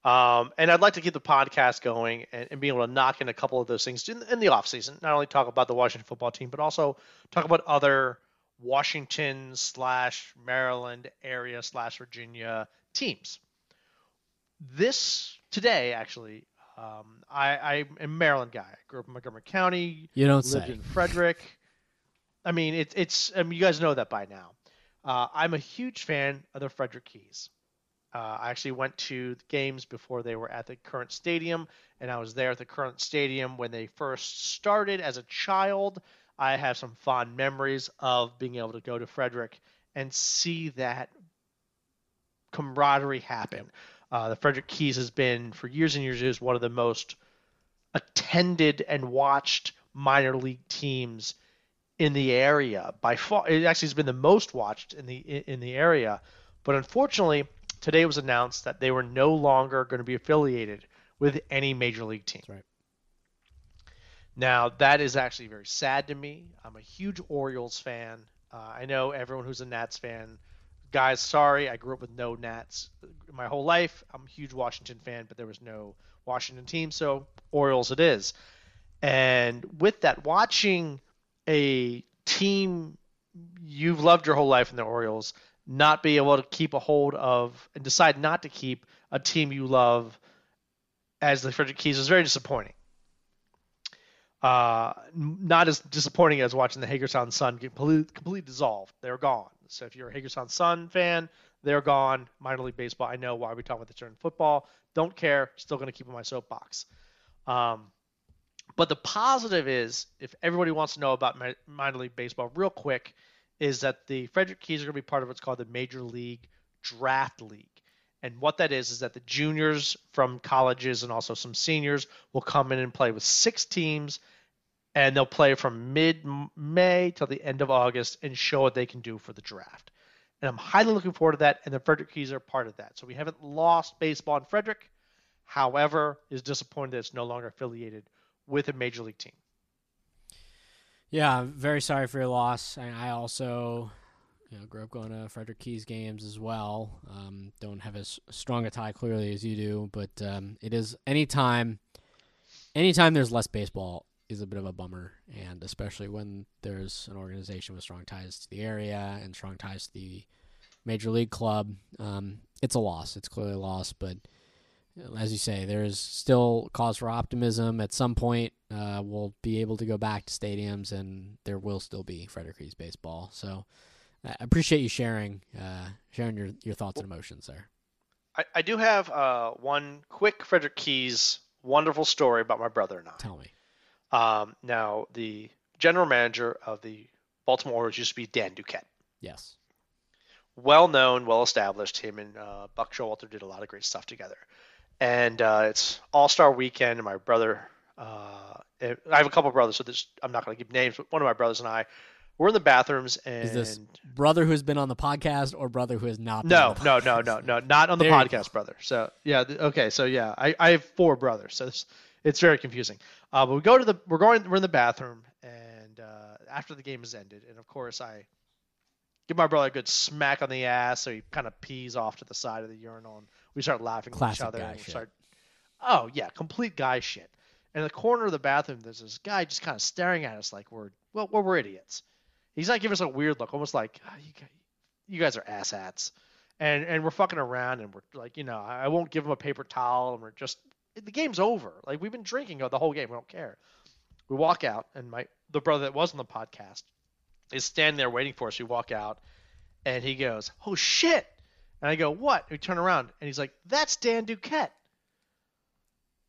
Um, and I'd like to keep the podcast going and, and be able to knock in a couple of those things in, in the off season. Not only talk about the Washington football team, but also talk about other Washington slash Maryland area slash Virginia teams. This today, actually, um, I, I'm a Maryland guy. I grew up in Montgomery County, You don't lived say. in Frederick. I mean, it, it's I mean, you guys know that by now. Uh, I'm a huge fan of the Frederick Keys. Uh, I actually went to the games before they were at the current stadium, and I was there at the current stadium when they first started as a child. I have some fond memories of being able to go to Frederick and see that camaraderie happen. Uh, the Frederick Keys has been for years and years is one of the most attended and watched minor league teams in the area by far. It actually has been the most watched in the in the area, but unfortunately, today it was announced that they were no longer going to be affiliated with any major league team. That's right. Now that is actually very sad to me. I'm a huge Orioles fan. Uh, I know everyone who's a Nats fan. Guys, sorry, I grew up with no Nats my whole life. I'm a huge Washington fan, but there was no Washington team, so Orioles it is. And with that, watching a team you've loved your whole life in the Orioles not be able to keep a hold of and decide not to keep a team you love as the Frederick Keys is very disappointing. Uh, not as disappointing as watching the Hagerstown Sun get completely, completely dissolved. They're gone. So if you're a Hagerstown Sun fan, they're gone. Minor league baseball, I know why we're talking about this during football. Don't care. Still going to keep in my soapbox. Um, but the positive is, if everybody wants to know about minor league baseball, real quick, is that the Frederick Keys are going to be part of what's called the Major League Draft League. And what that is is that the juniors from colleges and also some seniors will come in and play with six teams, and they'll play from mid May till the end of August and show what they can do for the draft. And I'm highly looking forward to that. And the Frederick Keys are part of that. So we haven't lost baseball in Frederick. However, is disappointed that it's no longer affiliated with a major league team. Yeah, I'm very sorry for your loss. I, I also, you know, grew up going to Frederick Keys games as well. Um, don't have as strong a tie clearly as you do, but um, it is anytime, anytime there's less baseball is a bit of a bummer, and especially when there's an organization with strong ties to the area and strong ties to the major league club. Um, it's a loss. It's clearly a loss, but as you say, there is still cause for optimism. At some point, uh, we'll be able to go back to stadiums, and there will still be Frederick Keys baseball. So, I appreciate you sharing uh, sharing your, your thoughts and emotions there. I, I do have uh, one quick Frederick Keys wonderful story about my brother and I. Tell me. Um, now, the general manager of the Baltimore Orioles used to be Dan Duquette. Yes. Well known, well established. Him and uh, Buck Showalter did a lot of great stuff together. And uh, it's All Star Weekend, and my brother, uh, I have a couple of brothers, so this, I'm not going to give names, but one of my brothers and I we're in the bathrooms, and Is this brother who's been on the podcast or brother who has not? Been no, on the no, no, no, no, not on the There podcast, brother. So yeah, okay, so yeah, I, I have four brothers, so it's, it's very confusing. Uh, but we go to the we're going we're in the bathroom, and uh, after the game has ended, and of course I give my brother a good smack on the ass, so he kind of pees off to the side of the urinal, and we start laughing at Classic each other. and we shit. start, oh yeah, complete guy shit. And in the corner of the bathroom, there's this guy just kind of staring at us like we're well, well we're idiots. He's like giving us a weird look, almost like "Ah, you, guys, you guys are asshats. And and we're fucking around, and we're like, you know, I I won't give him a paper towel, and we're just the game's over. Like we've been drinking the whole game, we don't care. We walk out, and my the brother that was on the podcast is standing there waiting for us. We walk out, and he goes, "Oh shit!" And I go, "What?" And we turn around, and he's like, "That's Dan Duquette."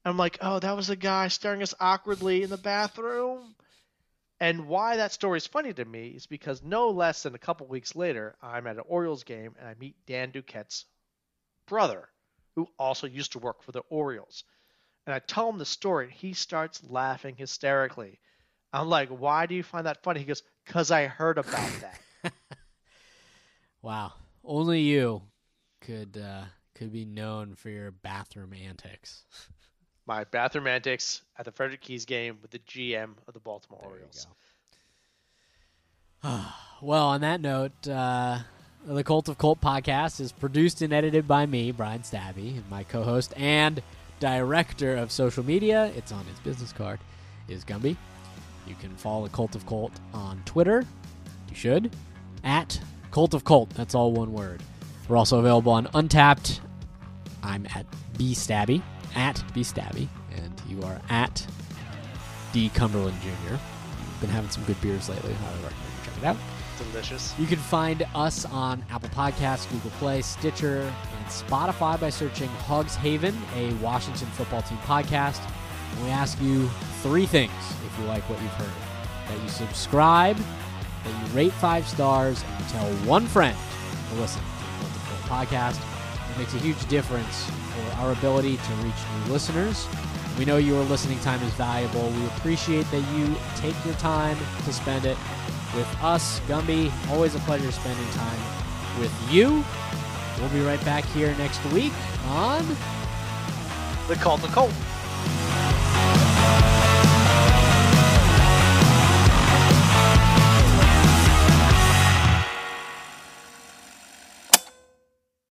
I'm like, "Oh, that was the guy staring us awkwardly in the bathroom." And why that story is funny to me is because no less than a couple weeks later, I'm at an Orioles game and I meet Dan Duquette's brother, who also used to work for the Orioles. And I tell him the story, and he starts laughing hysterically. I'm like, "Why do you find that funny?" He goes, "Cause I heard about that." Wow, only you could uh, could be known for your bathroom antics. My bathroom antics at the Frederick Keys game with the GM of the Baltimore There Orioles. well, on that note, uh, the Cult of Colt podcast is produced and edited by me, Brian Stabby, and my co-host and director of social media. It's on his business card. Is Gumbi. You can follow the Cult of Colt on Twitter. You should at Cult of Colt. That's all one word. We're also available on Untappd. I'm at B Stabby at B Stabby, and you are at D Cumberland Jr. Been having some good beers lately. I highly recommend you check it out. Delicious. You can find us on Apple Podcasts, Google Play, Stitcher, and Spotify by searching Hogs Haven, a Washington football team podcast. And we ask you three things if you like what you've heard that you subscribe, that you rate five stars, and you tell one friend to listen podcast. It makes a huge difference for our ability to reach new listeners. We know your listening time is valuable. We appreciate that you take your time to spend it with us, Gumbi. Always a pleasure spending time with you. We'll be right back here next week on The Cult of Colt.